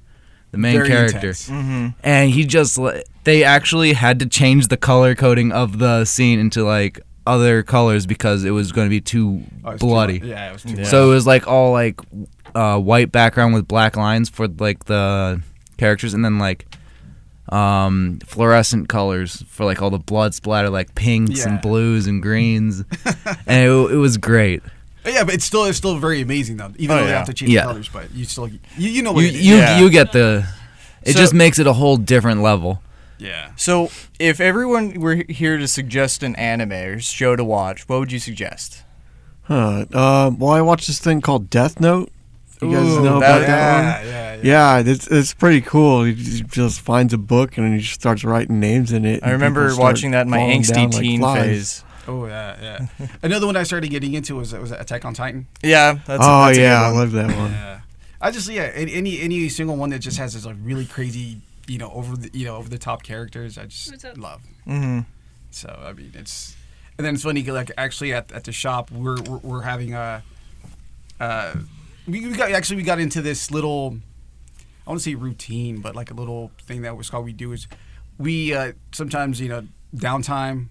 The main Very character. Mm-hmm. and he just they actually had to change the color coding of the scene into like other colors because it was going to be too Oh, it's too bloody. yeah, it was too. Yeah. So it was like all like uh, white background with black lines for like the characters, and then like um, fluorescent colors for like all the blood splatter, like pinks Yeah. and blues and greens, and it, it was great. Yeah, but it's still it's still very amazing though. Even Oh, though they have to change Yeah. the colors, but you still you, you know what You it is. you Yeah. you get the. It So- just makes it a whole different level. yeah. So, if everyone were here to suggest an anime or show to watch, what would you suggest? Huh. Uh, well, I watched this thing called Death Note. You guys Ooh, know that- about that one? yeah, yeah, yeah. Yeah, it's it's pretty cool. He just- just finds a book and he just starts writing names in it. I remember watching that in my angsty down like teen phase. Oh yeah, yeah. Another one I started getting into was was Attack on Titan. Yeah, that's oh that's a good yeah, I love that one. Yeah. I just yeah, any any- any single one that just has this like really crazy, you know, over the you know over the top characters. I just What's up? love. Mhm. So I mean, it's and then it's funny like actually at, at the shop we're we're, we're having a uh we, we got actually we got into this little I want to say routine, but like a little thing that was called we do is we uh sometimes you know downtime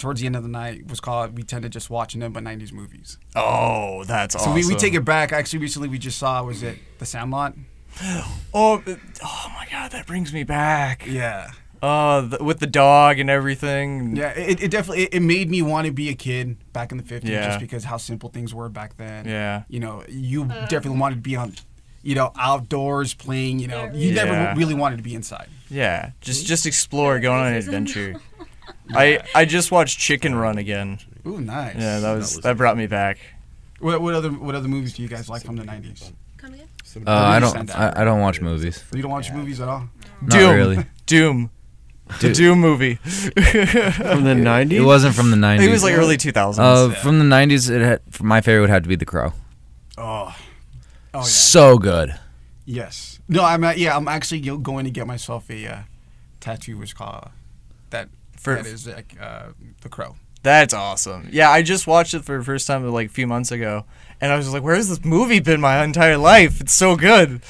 towards the end of the night was called we tend to just watch nothing but 90s movies. Oh, that's So awesome. we, we take it back. Actually, recently we just saw was it The Sandlot? Oh, oh my god, that brings me back. Yeah, Oh, the, with the dog and everything. yeah. It, it definitely it, it made me want to be a kid back in the fifties, Yeah. just because how simple things were back then. Yeah. you know, you uh-huh. definitely wanted to be on, you know, outdoors playing. You know, you Yeah. never really wanted to be inside. Yeah, just mm-hmm. just explore, go on an adventure. I I just watched Chicken Run again. Ooh, nice. Yeah, that was that brought me back. What, what other what other movies do you guys like from the nineties? Come again? Uh, I don't. I. I don't watch movies. You don't watch movies at all? Not Doom. really. Doom. The Dude. Doom movie. From the '90s. It wasn't from the '90s. It was like early 2000s. Uh, from the '90s, it had my favorite would have to be The Crow. Oh, oh yeah. So good. Yes. No, I'm uh, yeah. I'm actually going to get myself a uh, tattoo, which called that. For- that is like uh, the crow. That's awesome. Yeah, I just watched it for the first time like a few months ago, and I was just like, has this movie been my entire life? It's so good."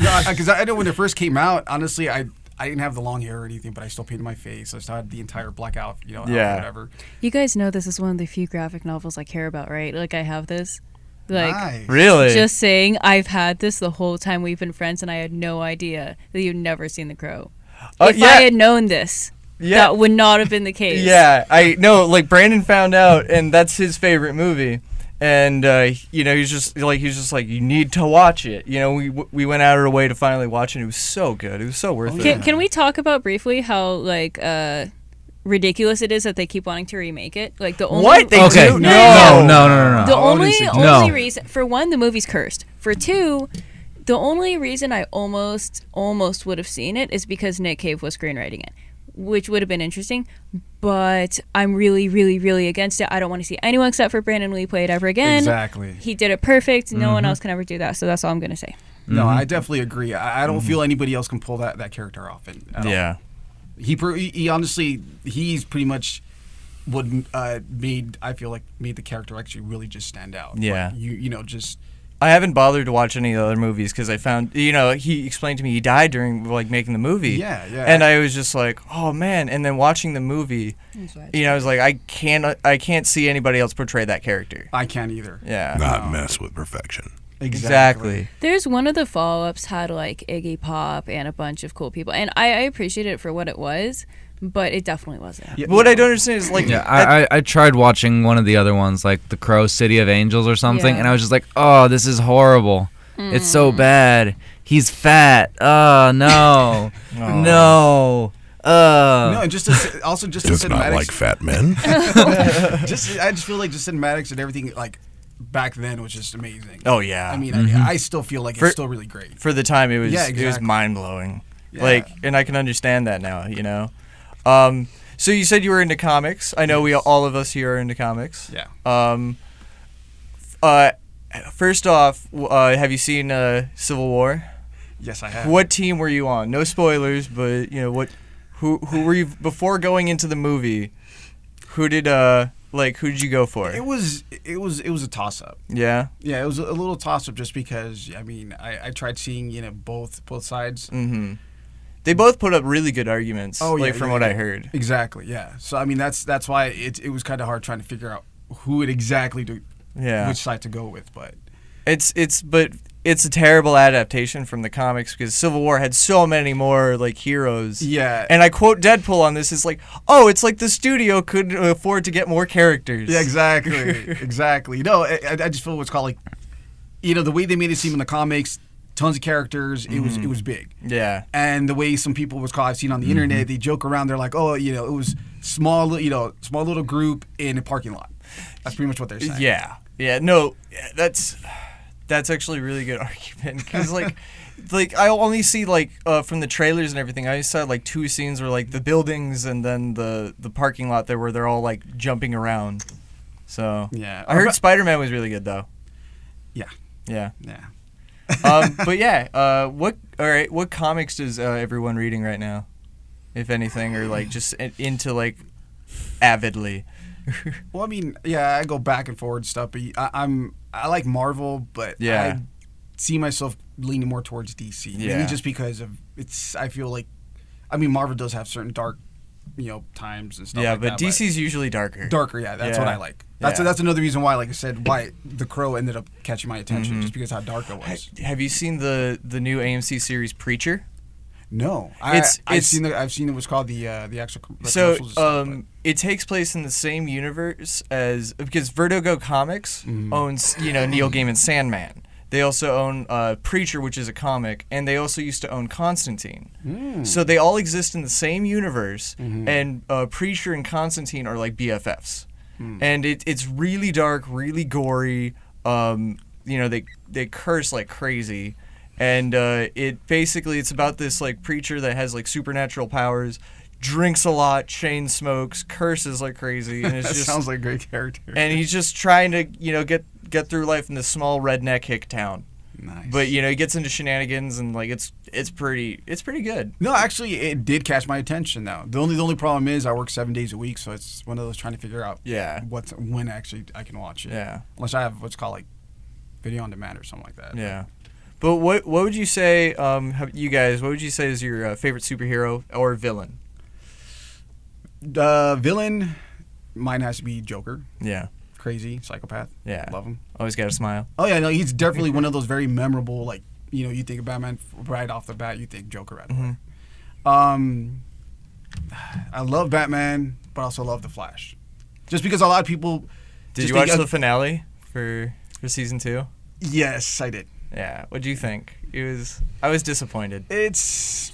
No, because I, I know when it first came out, honestly, I I didn't have the long hair or anything, but I still painted my face. I still had the entire black out, you know, Yeah. whatever. You guys know this is one of the few graphic novels I care about, right? Like I have this. Like nice. Really? just saying, I've had this the whole time we've been friends, and I had no idea that you'd never seen The Crow. Oh, if yeah. I had known this, yeah. that would not have been the case. Yeah, I know. Like Brandon found out, and that's his favorite movie. And uh, you know, he's just like he's just like you need to watch it. You know, we we went out of our way to finally watch it. It was so good. It was so worth it. Can, can we talk about briefly how like uh ridiculous it is that they keep wanting to remake it? Like the only What? They okay. do? No. No. No. No. No. No. the I only only No. reason for one the movie's cursed. For two, the only reason I almost almost would have seen it is because Nick Cave was screenwriting it, which would have been interesting. But I'm really, really, really against it. I don't want to see anyone except for Brandon Lee play it ever again. Exactly. He did it perfect. No Mm-hmm. one else can ever do that. So that's all I'm gonna say. No, I definitely agree. I, I don't feel anybody else can pull that, that character off. And. Yeah. He, he he honestly he's pretty much what uh, made I feel like made the character actually really just stand out. Like, Yeah. you you know just I haven't bothered to watch any other movies because I found, you know, he explained to me he died during like making the movie. Yeah, yeah. And I was just like, oh man. And then watching the movie, you know, I was like, I can't, I can't see anybody else portray that character. I can't either. Yeah. Not mess with perfection. Exactly. There's one of the follow ups had like Iggy Pop and a bunch of cool people, and I, I appreciate it for what it was, but it definitely wasn't. Yeah, what I don't understand is like, Yeah, I, I, I tried watching one of the other ones, like The Crow City of Angels or something, Yeah. and I was just like, oh, this is horrible. It's Mm. so bad. He's fat. Oh, no. no. Uh, No, and just to, also just the Does not cinematics. like fat men. just I just feel like the cinematics and everything like back then was just amazing. oh yeah. I mean, Mm-hmm. I, I still feel like For- it's still really great. for the time it was Yeah, it was exactly. mind blowing. Yeah. Like, and I can understand that now. You know. Um, so you said you were into comics. I know we all of us here are into comics. Yeah. Um, uh, first off, uh, have you seen uh, Civil War? Yes, I have. What team were you on? No spoilers, but you know what? Who who were you before going into the movie? Who did uh like who did you go for? It was it was it was a toss up. Yeah. Yeah, it was a little toss up just because I mean I, I tried seeing you know both both sides. Mm-hmm. They both put up really good arguments. Oh, yeah, like from yeah, what I heard. Exactly. Yeah. So I mean that's that's why it it was kind of hard trying to figure out who it exactly to Yeah. which side to go with. But It's it's but it's a terrible adaptation from the comics because Civil War had so many more like heroes. Yeah. And I quote Deadpool on this. It's like, oh, it's like the studio couldn't afford to get more characters. Yeah, exactly, exactly. No, I, I I just feel what's called like, you know, the way they made it seem in the comics, tons of characters. It was it was big, Yeah. and the way some people was called, I've seen on the Mm-hmm. internet, they joke around. They're like, oh, you know, it was small, you know, small little group in a parking lot. That's pretty much what they're saying. Yeah. Yeah. No, that's that's actually a really good argument because like. Like I only see like uh, from the trailers and everything. I saw like two scenes where like the buildings and then the the parking lot there where they're all like jumping around. So Yeah. I heard Spider Man was really good though. Yeah. Yeah. Yeah. Um, but yeah, uh, what all right? What comics does uh, everyone reading right now, if anything, or like just in- into like avidly? Well, I mean, yeah, I go back and forward stuff, but I, I'm I like Marvel, but Yeah. I see myself leaning more towards DC. Yeah. Maybe just because of it's. I feel like, I mean, Marvel does have certain dark, you know, times and stuff. yeah, like but that, DC's usually darker. darker. Yeah, that's what I like. That's Yeah. that's another reason why, like I said, why The Crow ended up catching my attention, Mhm. just because how dark it Ha- was. Have you seen the the new AMC series Preacher? No, I, It's- I've it's- seen the, I've seen it was called the uh, the actual com- the So commercials and stuff, um, it takes place in the same universe as because Vertigo Comics Mhm. owns you know Neil Gaiman's Sandman. They also own uh, Preacher, which is a comic, and they also used to own Constantine. Mm. So they all exist in the same universe, Mhm. and uh, Preacher and Constantine are like BFFs. Hmm. And it, it's really dark, really gory. Um, you know, they they curse like crazy, and uh, it basically it's about this like preacher that has like supernatural powers, drinks a lot, chain smokes, curses like crazy, and it's just sounds like a great character. and he's just trying to you know get get through life in this small redneck hick town. nice. But you know, he gets into shenanigans and like it's it's pretty it's pretty good. No, actually, it did catch my attention. Though the only the only problem is I work seven days a week, so it's one of those trying to figure out Yeah. what's when actually I can watch it. Yeah. Unless I have what's called like video on demand or something like that. Yeah. But what what would you say, um, have- you guys? What would you say is your uh, favorite superhero or villain? The villain, mine has to be Joker. Yeah, Crazy psychopath. yeah. Love him. Always got a smile. Oh yeah, no, he's definitely one of those very memorable. Like you know, you think of Batman right off the bat, you think Joker right away. Um, I love Batman, but I also love the Flash, just because a lot of people. Did just you watch think- the finale for for season two? Yes, I did. Yeah. What do you think? It was. I was disappointed. It's.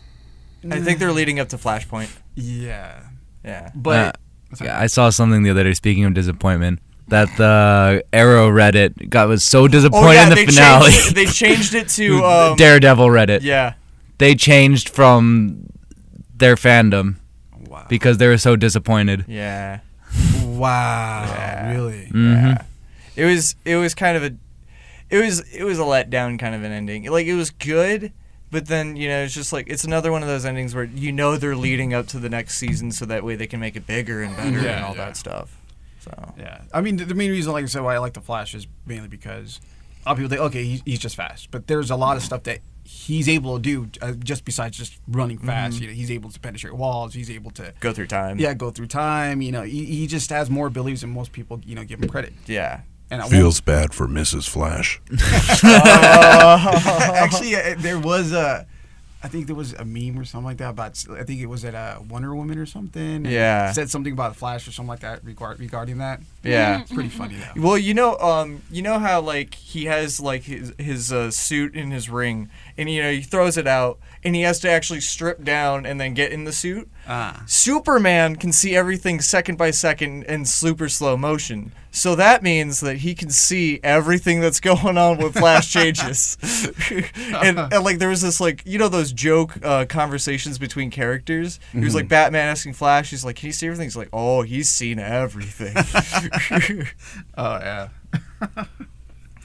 I think they're leading up to Flashpoint. Yeah, Yeah. but Uh, Yeah, I saw something the other day. Speaking of disappointment, that the Arrow Reddit got was so disappointed Oh yeah, in the they finale. changed it. They changed it to um, Daredevil Reddit. Yeah. They changed from their fandom wow, because they were so disappointed. Yeah. wow, Yeah. really? hmm Yeah. It was it was kind of a it was it was a letdown kind of an ending. Like it was good, but then, you know, it's just like it's another one of those endings where you know they're leading up to the next season so that way they can make it bigger and better Yeah, and all yeah. that stuff. So Yeah, I mean, the, the main reason, like I said, why I like the Flash is mainly because a lot of people think, okay, he, he's just fast, but there's a lot of stuff that he's able to do uh, just besides just running fast. You know, he's able to penetrate walls. He's able to go through time. yeah go through time. You know, he, he just has more abilities than most people you know give him credit. Yeah. And I won't- Feels bad for Mrs. Flash. actually uh, there was a. I think there was a meme or something like that about. I think it was at uh, Wonder Woman or something. Yeah. said something about Flash or something like that regard, regarding that. Yeah. It's pretty funny though. Well, you know, um, you know how like he has like his his uh, suit in his ring, and you know he throws it out, and he has to actually strip down and then get in the suit. Ah. Superman can see everything second by second in super slow motion, so that means that he can see everything that's going on when Flash changes. and, and like there was this like you know those joke uh, conversations between characters. He was like Batman asking Flash, he's like, "Can you see everything?" He's like, "Oh, he's seen everything." Oh yeah.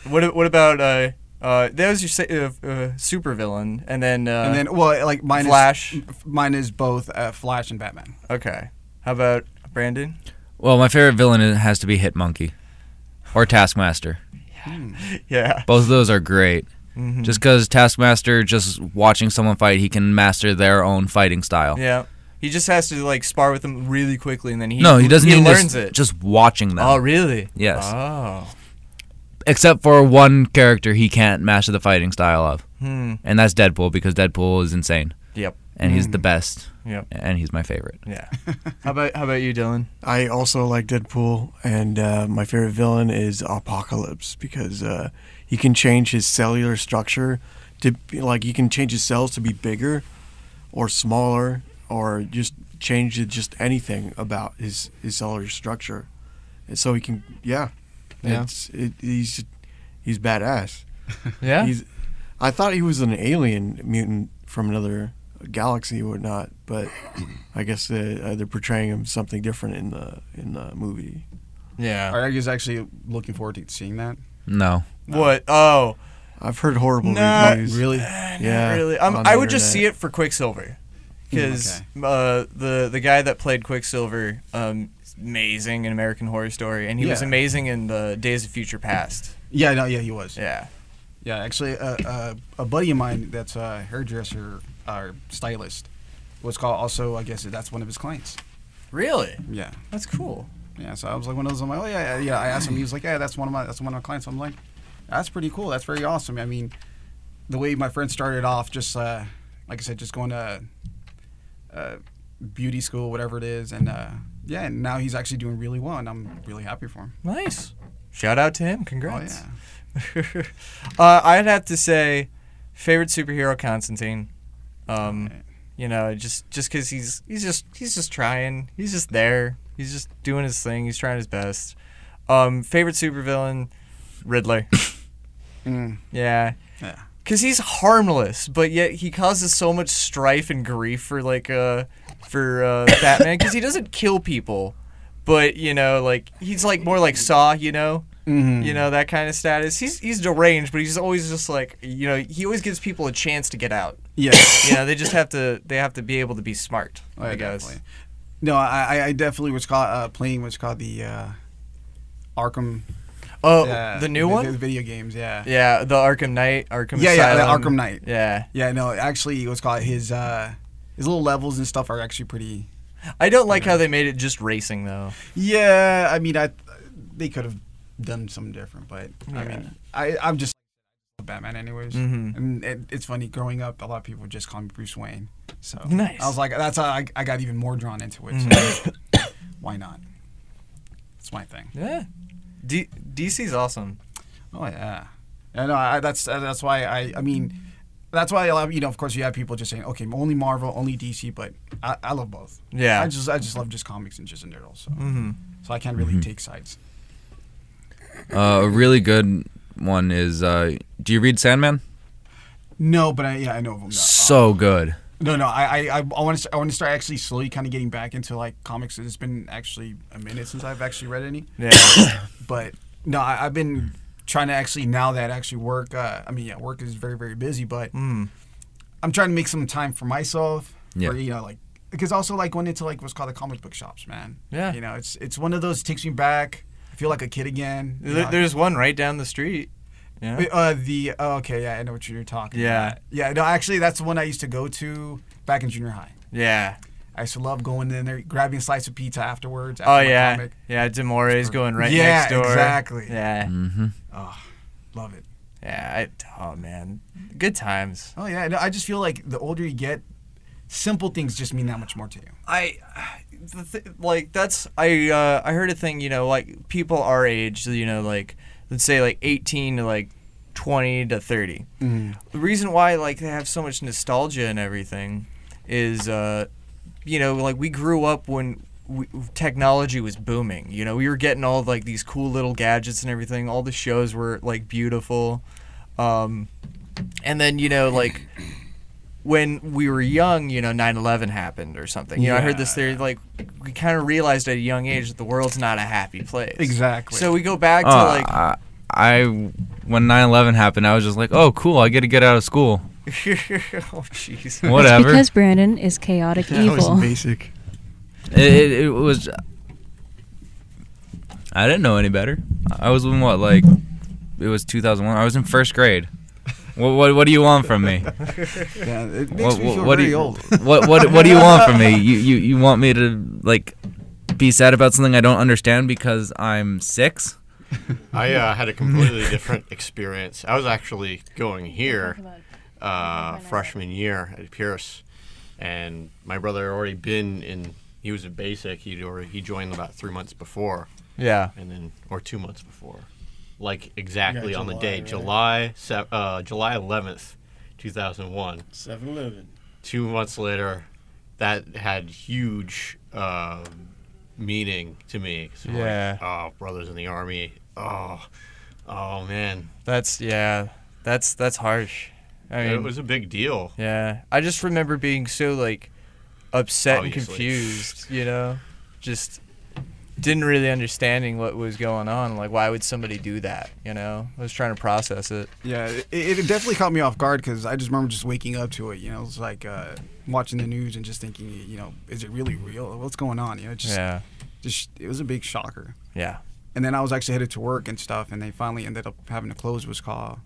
What what about uh uh that was your sa- uh, uh, super villain and then uh and then well like mine Flash. is mine is both uh, Flash and Batman. okay how about Brandon Well, my favorite villain has to be Hit Monkey, or Taskmaster. yeah Both of those are great. Mhm. Just because Taskmaster, just watching someone fight, he can master their own fighting style. yeah he just has to like spar with them really quickly and then he no, he doesn't he even learns just, it just watching them. oh really Yes. oh except for one character he can't master the fighting style of, Hmm. and that's Deadpool because Deadpool is insane Yep. and he's the best. Yep. and he's my favorite. Yeah. how about how about you, Dylan? I also like Deadpool, and uh, my favorite villain is Apocalypse because uh, he can change his cellular structure to like he can change his cells to be bigger or smaller or just change just anything about his his cellular structure, and so he can yeah, Yeah. It's, it, he's he's badass. Yeah. He's I thought he was an alien mutant from another galaxy or whatnot, but I guess uh, uh, they're portraying him something different in the in the movie. yeah. Are you guys actually looking forward to seeing that? No, What? Oh. I've heard horrible Not reviews. Really? Yeah, really. Um, on I the would just see it for Quicksilver, because Okay. uh, the the guy that played Quicksilver, um, is amazing in American Horror Story, and he was Yeah. amazing in the Days of Future Past. Yeah, no, yeah, he was. Yeah. Yeah, actually, uh, uh, a buddy of mine that's a hairdresser or stylist was called. Also, I guess that's one of his clients. Really? Yeah, That's cool. yeah. So I was like one of those. I'm like, oh yeah, yeah. yeah. I asked him. He was like, yeah, that's one of my that's one of my clients. I'm like, that's pretty cool. That's very awesome. I mean, the way my friend started off, just uh, like I said, just going to uh, beauty school, whatever it is, and uh, yeah, and now he's actually doing really well, and I'm really happy for him. Nice. Shout out to him. Oh Congrats. yeah. uh, I'd have to say, favorite superhero Constantine. Um, Right. you know, just just because he's he's just he's just trying. He's just there. He's just doing his thing. He's trying his best. Um, favorite supervillain, Riddler. Mm, Yeah, yeah. Because he's harmless, but yet he causes so much strife and grief for like uh for uh, Batman because he doesn't kill people, but you know like he's like more like Saw, you know, Mm-hmm. you know that kind of status. He's he's deranged, but he's always just like you know he always gives people a chance to get out. Yeah. You know they just have to they have to be able to be smart. Oh, I guess. definitely. No, I, I- definitely was called uh, playing what's called the uh, Arkham. Oh, uh, the new vi- one. the video games. Yeah. Yeah, the Arkham Knight, Arkham Yeah, yeah, the Arkham Knight. Yeah, Yeah, no, actually, what's called his uh, his little levels and stuff are actually pretty. I don't like how they made it just racing though. Yeah, I mean, I they could have done something different, but I mean, I I'm just Batman anyways. Mhm. And it, it's funny growing up, a lot of people just call me Bruce Wayne. So Nice. I was like, that's how I, I got even more drawn into it. So Mm-hmm. why not? It's my thing. Yeah, D- DC's awesome. Oh yeah, yeah. No, I, that's that's why I. I mean, that's why a lot of, you know. Of course, you have people just saying, okay, only Marvel, only DC, but I, I love both. Yeah. I just I just love just comics and just in general. So hmm so I can't really take sides. uh, a really good one is. Uh, do you read Sandman? No, but I, yeah, I know of them. So good. No, no. I I I want to I want to start actually slowly kind of getting back into like comics. It's been actually a minute since I've actually read any. Yeah. but no, I, I've been trying to actually now that actually work. Uh, I mean, yeah, work is very very busy, but mm. I'm trying to make some time for myself. Yeah. For, you know, like because also like going into like what's called the comic book shops, man. Yeah. You know, it's it's one of those takes me back. I feel like a kid again. There- know. There's one right down the street. Yeah. Uh, the oh, okay, yeah, I know what you're talking Yeah. about. Yeah, no, actually, that's the one I used to go to back in junior high. Yeah. I used to love going in there, grabbing a slice of pizza afterwards. Oh after my yeah. comic. Yeah. Demore's going right Yeah, next door. exactly. Yeah. Mm-hmm. Oh, love it. Yeah. I, oh man. Good times. Oh yeah, no, I just feel like the older you get, simple things just mean that much more to you. I, the th- like that's I uh, I heard a thing you know like people our age you know like let's say like 18 to like 20 to 30. Mm-hmm. The reason why like they have so much nostalgia and everything is uh you know like we grew up when we, technology was booming. You know, we were getting all of like these cool little gadgets and everything. All the shows were like beautiful. Um and then you know like when we were young, you know, 9/11 happened or something. You know, I heard this theory like we kind of realized at a young age that the world's not a happy place. Exactly. So we go back to Oh, like I, I when 9/11 happened, I was just like, oh, cool, I get to get out of school. oh jeez. Whatever. Because Brandon is chaotic That was evil. basic. It, it, it was. I didn't know any better. I was in what like, it was 2001. I was in first grade. What what, what do you want from me? Yeah, it makes What, me feel what do you old. what what what do you want from me? You, you you want me to like be sad about something I don't understand because I'm six? I uh, had a completely different experience. I was actually going here uh, freshman year at Pierce, and my brother had already been in. He was a basic. He already he joined about three months before, Yeah. and then or two months before, like exactly Yeah, on the July, day, right? July se- uh, July eleventh, two thousand one. 7 Eleven. Two months later, that had huge uh, meaning to me. Yeah. Like, oh, brothers in the army. Oh, oh man. That's yeah. That's that's harsh. I mean, it was a big deal. yeah. I just remember being so like upset and confused. You know, just didn't really understanding what was going on. Like, why would somebody do that? You know, I was trying to process it. Yeah, it, it definitely caught me off guard because I just remember just waking up to it. You know, it was like uh, watching the news and just thinking, you know, is it really real? What's going on? You know, just, Yeah. just it was a big shocker. Yeah. And then I was actually headed to work and stuff, and they finally ended up having to close was called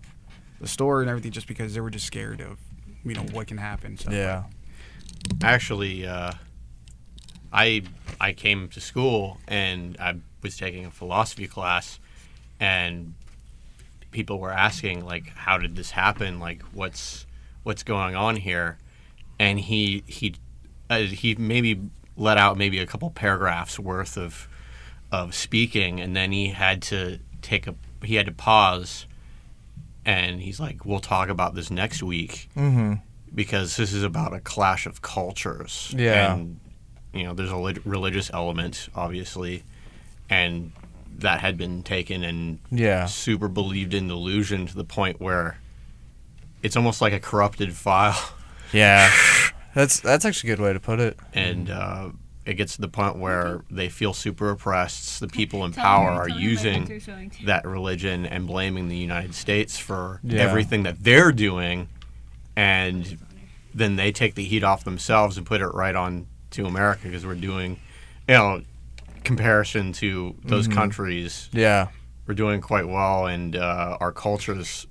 the store and everything just because they were just scared of, you know, what can happen. So Yeah. Actually, uh, I I came to school and I was taking a philosophy class, and people were asking like, "How did this happen? Like, what's what's going on here?" And he he uh, he maybe let out maybe a couple paragraphs worth of of speaking, and then he had to take a he had to pause, and he's like, "We'll talk about this next week." Mm-hmm. because this is about a clash of cultures. Yeah. And, you know, there's a lit- religious element, obviously, and that had been taken and Yeah. super believed in delusion to the point where it's almost like a corrupted file. Yeah. That's that's actually a good way to put it. And uh, it gets to the point where they feel super oppressed. The people in power are using that religion and blaming the United States for Yeah. everything that they're doing, and then they take the heat off themselves and put it right on to America because we're doing, you know, comparison to those Mhm. countries. Yeah. we're doing quite well, and uh, our culture's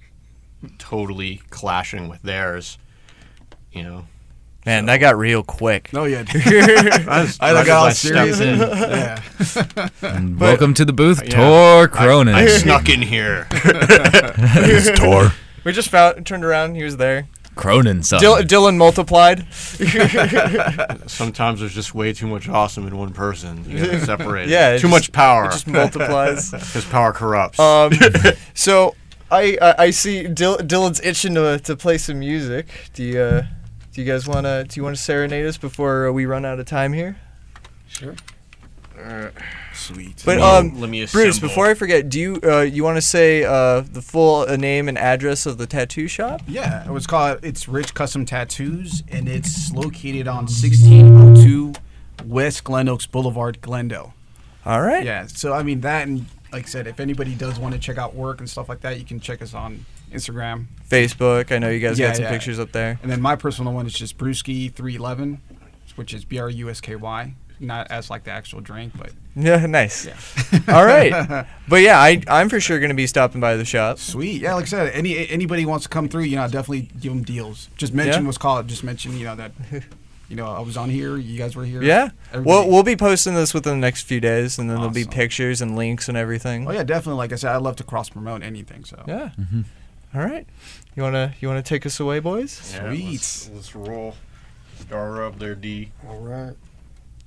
totally clashing with theirs. You know, Man, that got real quick. Oh yeah. As- I right got all as I stepped serious. in. yeah. And welcome to the booth, Yeah. Tor Cronin. I, I snuck in here. It's Tor. We just found turned around. He was there. Cronin son. Dil- Dylan multiplied. Sometimes there's just way too much awesome in one person. You gotta separate. Yeah, it too just- much power. it just multiplies. Because power corrupts. Um, so I, I I see Dil- Dylan's itching to to play some music. Do you uh, do you guys wanna do you wanna serenade us before uh, we run out of time here? Sure. Sweet. But me- um, let me Bruce, assemble. before I forget, do you uh, you want to say uh, the full uh, name and address of the tattoo shop? Yeah, it was called it's Rich Custom Tattoos, and it's located on 1602 West Glen Oaks Boulevard, Glendale. All right. Yeah, so I mean that, and like I said, if anybody does want to check out work and stuff like that, you can check us on Instagram. Facebook. I know you guys Yeah, got some yeah. pictures up there. And then my personal one is just Brewski311, which is B R U S K Y, not as like the actual drink, but Yeah, nice. yeah. All right. But yeah, I I'm for sure gonna be stopping by the shop. Sweet. Yeah, like I said, any anybody wants to come through, you know, definitely give them deals. Just mention Yeah. what's called. Just mention, you know, that, you know, I was on here. You guys were here. Yeah. Everybody- Well, we'll be posting this within the next few days, and then there'll be pictures and links and everything. Oh yeah, definitely. Like I said, I love to cross promote anything. So Yeah. Mm-hmm. All right. You wanna you wanna take us away, boys? Yeah, let's, let's roll. Star up there, D. All right.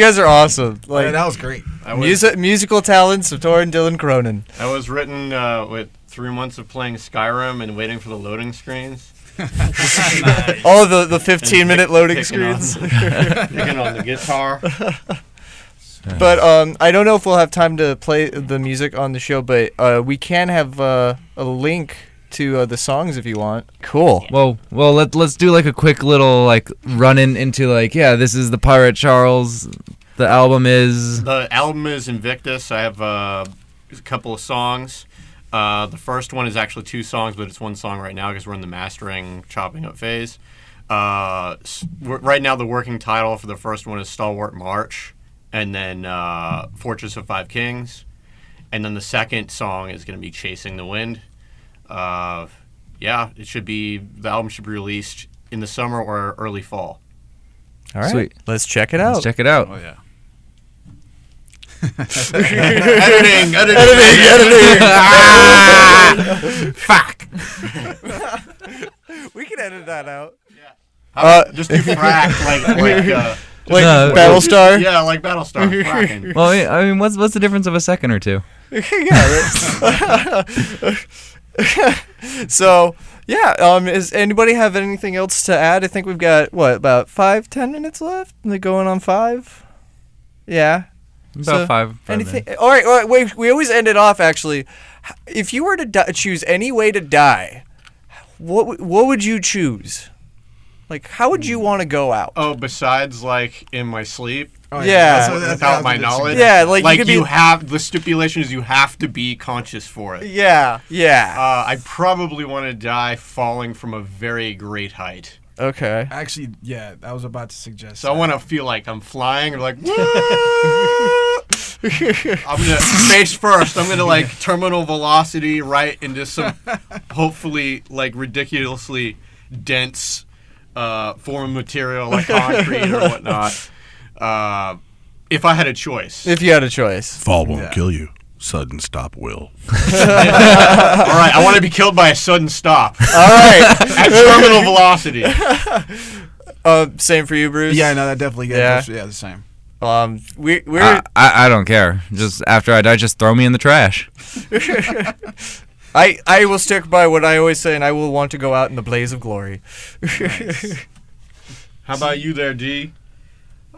guys are awesome. Like Yeah, that was great. I was, music, musical talents of Tor and Dylan Cronin. That was written uh, with three months of playing Skyrim and waiting for the loading screens. Oh, the the 15 minute pick- loading picking on- screens. Picking on the guitar. But um, I don't know if we'll have time to play the music on the show, but uh, we can have uh, a link to uh, the songs if you want. Cool. Well, well, let let's do like a quick little like run in into like yeah, this is the Pirate Charles. The album is The album is Invictus. I have uh, a couple of songs. Uh, the first one is actually two songs, but it's one song right now because we're in the mastering, chopping up phase. Uh, s- w- right now, the working title for the first one is Stalwart March, and then uh, Fortress of Five Kings, and then the second song is going to be Chasing the Wind. Uh, yeah, it should be the album should be released in the summer or early fall. All right. Sweet. Let's check it out. let's check it out. Oh yeah. Editing, editing, Editing. Fuck. we can edit that out. Uh, just do frack like like uh, Like No, Battlestar. yeah, like Battlestar fracking. Well, I I mean, what's what's the difference of a second or two? So yeah, um, is anybody have anything else to add? I think we've got what about five, ten minutes left. Like going on five. Yeah. About So, five. five Anything? minutes. All right, all right. Wait. We always end it off actually. If you were to di- choose any way to die, what w- what would you choose? Like, how would you want to go out? Oh, besides like in my sleep Oh, Yeah. That's that's- without that's my knowledge. Yeah, like, like you you, be. have the stipulation is you have to be conscious for it. yeah. Yeah. Uh, I probably want to die falling from a very great height. okay. Actually, yeah, I was about to suggest. So I want to feel like I'm flying or like. I'm gonna face first. I'm gonna like terminal velocity right into some, hopefully like ridiculously dense uh, form of material like concrete or whatnot. Uh, if I had a choice, If you had a choice. Fall won't Yeah. kill you. Sudden stop will. all right, I want to be killed by a sudden stop All right. at terminal velocity. uh, same for you, Bruce. Yeah, no, that definitely gets Yeah. yeah. yeah, the same. Um, we we're I, I I don't care. Just after I die, just throw me in the trash. I I will stick by what I always say, and I will want to go out in the blaze of glory. nice. How about you there, D?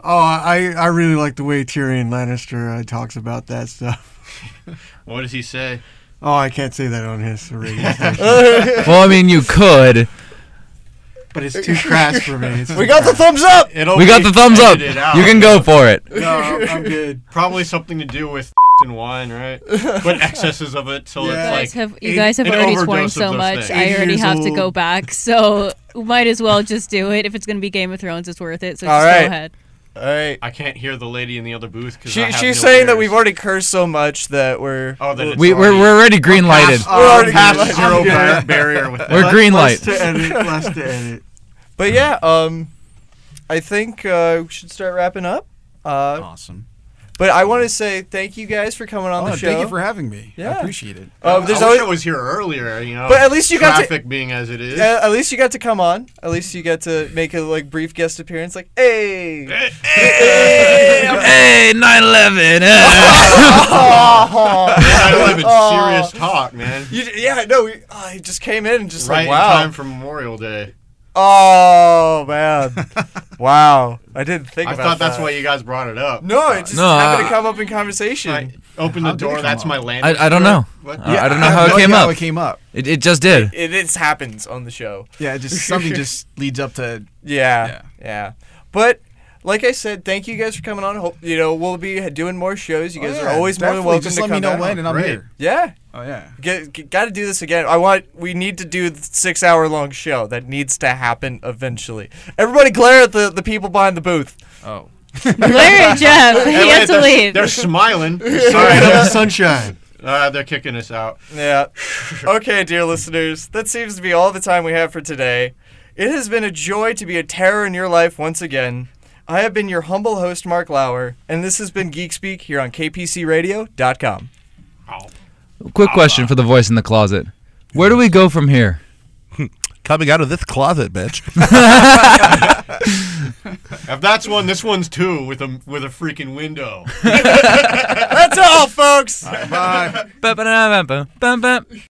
Oh, I I really like the way Tyrion Lannister uh, talks about that stuff. What does he say? Oh, I can't say that on his radio station, well, I mean, you could. But it's too crass for me. It's we too got the thumbs up. It'll We got the thumbs up. out. You can go for it. No, I'm, I'm good. Probably something to do with and wine, right? But excesses of it, so Yeah. You it's guys like have you guys have already sworn so much. things. I already years have to go back, so might as well just do it. If it's gonna be Game of Thrones, it's worth it. So All just right. go ahead. All right. I can't hear the lady in the other booth because She, she's saying that we've already cursed so much that we're. Oh, that it's We we're, already- we're already green lighted. past, We're already past green-lighted. zero bar- barrier with that. We're green light. Less to edit. Less to edit. But yeah, um, I think uh, we should start wrapping up. Uh, Awesome. But I want to say thank you guys for coming on Oh, the show. thank you for having me. Yeah. I appreciate it. Uh, I there's wish I was here earlier, you know. But at least you got to- traffic being as it is. uh, at least you got to come on. At least you got to make a like brief guest appearance. Like, hey, Hey, 9/11. Aw. 9/11 Aw. serious talk, man. You, yeah, no, we, oh, he just came in and just right like, wow. in time for Memorial Day. Oh man, wow! I didn't think I about thought that's that. why you guys brought it up. No, it just No, happened I- to come up in conversation. Right. Open the How did it door. come That's up? my landing. I, I don't know. What? Uh, I don't know have how it no came idea How up. it came up. It, it just did. It, it just happens on the show. Yeah, it just something just leads up to. Yeah, Yeah. yeah. But like I said, thank you guys for coming on. Hope you know we'll be doing more shows. You guys Oh, are yeah, always more than definitely. welcome Just to let come me know down. when, and I'm Great. here. Yeah, Oh yeah. get, got to do this again. I want. We need to do the six hour long show. That needs to happen eventually. Everybody, glare at the the people behind the booth. Oh. Glare at Jeff. He has to they're, leave. They're smiling. Sorry, the sunshine. Uh, they're kicking us out. Yeah. Okay, dear listeners, that seems to be all the time we have for today. It has been a joy to be a terror in your life once again. I have been your humble host, Mark Laur, and this has been Geek Speak here on KPCRadio.com. Quick ah. question for the voice in the closet. Where do we go from here? Coming out of this closet, bitch. If that's one, this one's two with a with a freaking window. That's all, folks. Bye.